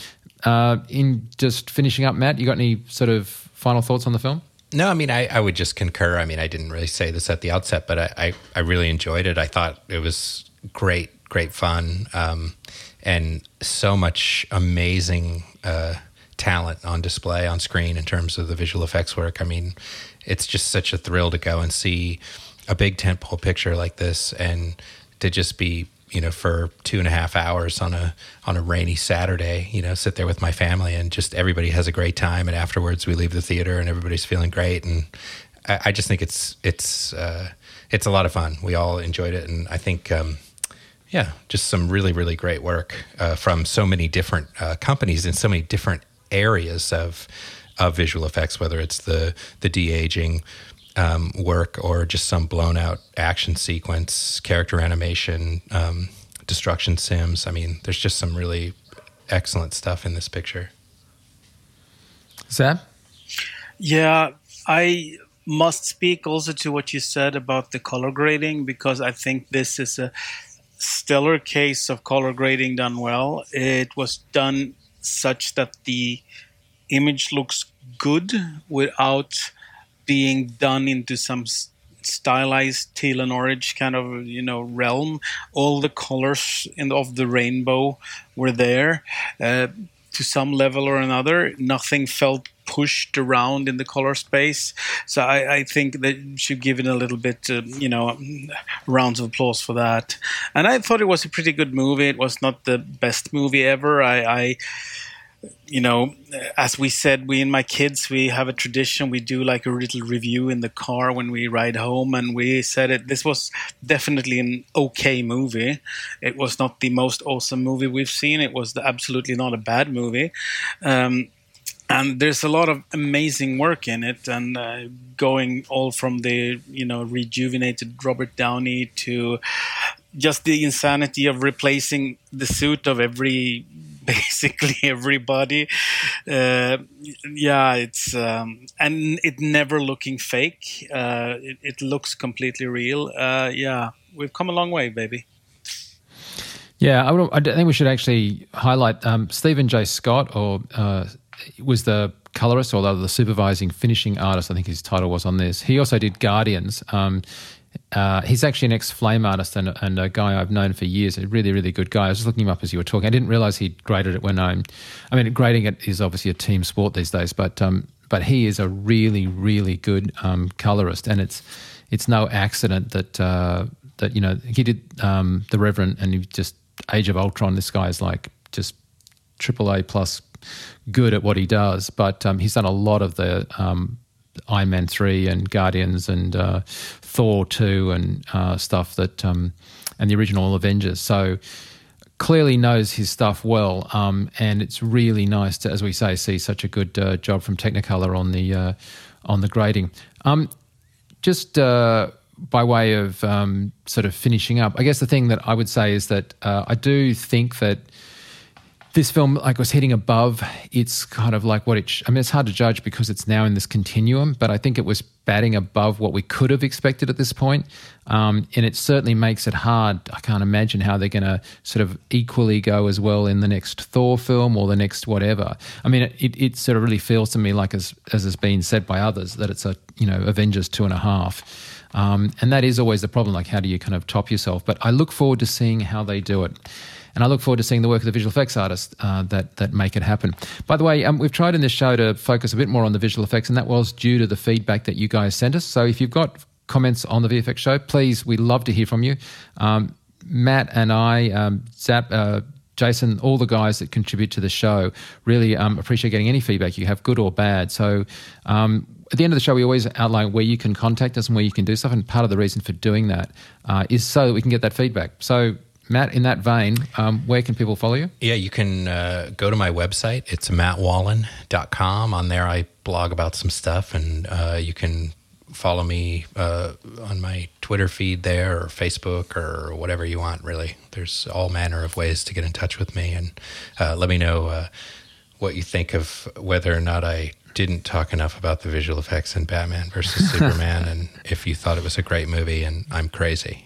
Uh, in just finishing up, Matt, you got any sort of final thoughts on the film? No, I mean, I, I would just concur. I mean, I didn't really say this at the outset, but I, I, I really enjoyed it. I thought it was great, great fun. Um, and so much amazing uh, talent on display on screen in terms of the visual effects work. I mean, it's just such a thrill to go and see a big tentpole picture like this and to just be you know for two and a half hours on a on a rainy Saturday, you know, sit there with my family and just everybody has a great time. And afterwards, we leave the theater and everybody's feeling great. And I, just think it's it's uh, it's a lot of fun. We all enjoyed it, and I think um, yeah, just some really, really great work uh, from so many different uh, companies in so many different areas of of visual effects, whether it's the the de aging um, work or just some blown out action sequence, character animation, um, destruction sims. I mean, there's just some really excellent stuff in this picture. Sam? Yeah, I must speak also to what you said about the color grading because I think this is a stellar case of color grading done well. It was done such that the image looks good without being done into some stylized teal and orange kind of you know realm. All the colors in of the rainbow were there. Uh, to some level or another. Nothing felt pushed around in the color space. So I, I think that should give it a little bit, uh, you know, rounds of applause for that. And I thought it was a pretty good movie. It was not the best movie ever. I, I you know, as we said, we and my kids, we have a tradition. We do like a little review in the car when we ride home, and we said it. This was definitely an okay movie. It was not the most awesome movie we've seen. It was absolutely not a bad movie. Um, and there's a lot of amazing work in it and uh, going all from the you know rejuvenated robert downey to just the insanity of replacing the suit of every basically everybody. Uh, yeah, it's um, and it never looking fake. Uh, it, it, looks completely real. Uh, yeah, we've come a long way, baby. Yeah, I, would, I think we should actually highlight um, Stephen J. Scott, or uh, was the colorist, or the supervising finishing artist. I think his title was on this. He also did Guardians. Um, uh, he's actually an ex Flame artist and, and, a guy I've known for years. A really, really good guy. I was just looking him up as you were talking. I didn't realize he graded it when I'm. I mean, grading it is obviously a team sport these days, but um, but he is a really, really good um, colorist, and it's it's no accident that uh, that you know he did um, the Revenant and he just Age of Ultron. This guy is like just triple A plus good at what he does, but um, he's done a lot of the um, Iron Man 3 and Guardians and uh, Thor 2 and uh, stuff that, um, and the original Avengers. So clearly knows his stuff well. Um, and it's really nice to, as we say, see such a good uh, job from Technicolor on the, uh, on the grading. Um, just uh, by way of um, sort of finishing up, I guess the thing that I would say is that uh, I do think that this film like was hitting above it's kind of like what it sh- i mean it's hard to judge because it's now in this continuum but i think it was batting above what we could have expected at this point. Um, and it certainly makes it hard. I can't imagine how they're going to sort of equally go as well in the next thor film or the next whatever. I mean it, it sort of really feels to me like as as has been said by others that it's a you know avengers two and a half. Um, and that is always the problem like how do you kind of top yourself? But i look forward to seeing how they do it and I look forward to seeing the work of the visual effects artists uh, that that make it happen. By the way, um, we've tried in this show to focus a bit more on the visual effects, and that was due to the feedback that you guys sent us. So if you've got comments on the VFX show, please, we'd love to hear from you. Um, Matt and I, um, Zap. Uh, Jason, all the guys that contribute to the show, really um, appreciate getting any feedback you have, good or bad. So, um, at the end of the show, we always outline where you can contact us and where you can do stuff. And part of the reason for doing that uh, is so that we can get that feedback. So, Matt, in that vein, um, where can people follow you? Yeah, you can uh, go to my website. It's mattwallin.com. On there, I blog about some stuff, and uh, you can follow me uh, on my Twitter feed there or Facebook or whatever you want, really. There's all manner of ways to get in touch with me, and uh, let me know uh, what you think of whether or not I didn't talk enough about the visual effects in Batman versus Superman, and if you thought it was a great movie and I'm crazy.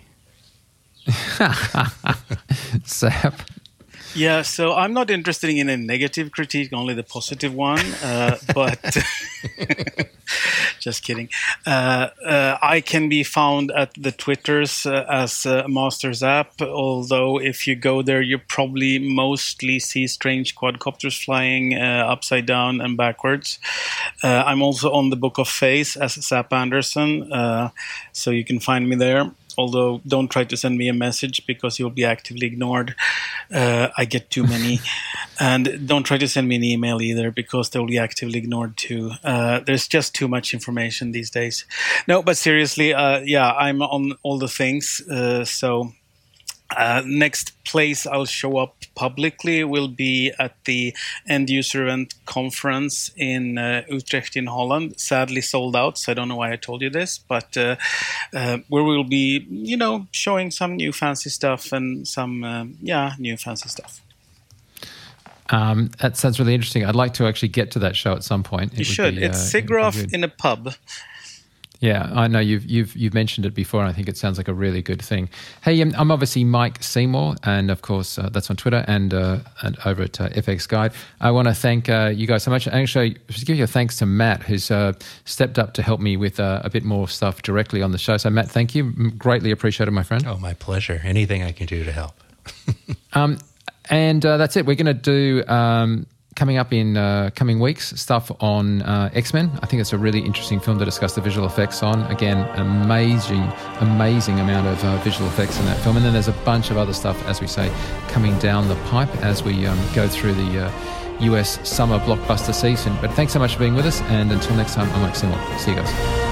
Zap. Yeah, so I'm not interested in a negative critique, only the positive one. Uh, but just kidding. Uh, uh, I can be found at the Twitters uh, as uh, Master Zap. Although if you go there, you probably mostly see strange quadcopters flying uh, upside down and backwards. Uh, I'm also on the Book of Face as Zap Andersson, so you can find me there although don't try to send me a message because you'll be actively ignored. Uh, I get too many. and don't try to send me an email either because they'll be actively ignored too. Uh, there's just too much information these days. No, but seriously, uh, yeah, I'm on all the things. Uh, so uh, next place I'll show up publicly will be at the end user event conference in uh, Utrecht in Holland. Sadly sold out, so I don't know why I told you this, but uh, uh where we'll be, you know, showing some new fancy stuff and some, uh, yeah, new fancy stuff. Um, that sounds really interesting. I'd like to actually get to that show at some point. It you should. Be, it's uh, SIGGRAPH in a pub. Yeah, I know you've you've you've mentioned it before, and I think it sounds like a really good thing. Hey, um, I'm obviously Mike Seymour, and of course uh, that's on Twitter and uh, and over at uh, fxguide. I want to thank uh, you guys so much. Actually, just give you a thanks to Matt, who's uh, stepped up to help me with uh, a bit more stuff directly on the show. So, Matt, thank you, greatly appreciated, my friend. Oh, my pleasure. Anything I can do to help. um, and that's it. We're going to do. Um, coming up in uh, coming weeks, stuff on uh, X Men. I think it's a really interesting film to discuss the visual effects on. Again, amazing, amazing amount of uh, visual effects in that film. And then there's a bunch of other stuff, as we say, coming down the pipe as we um, go through the US uh, summer blockbuster season. But thanks so much for being with us. And until next time, I'm Mike Seymour. See you guys.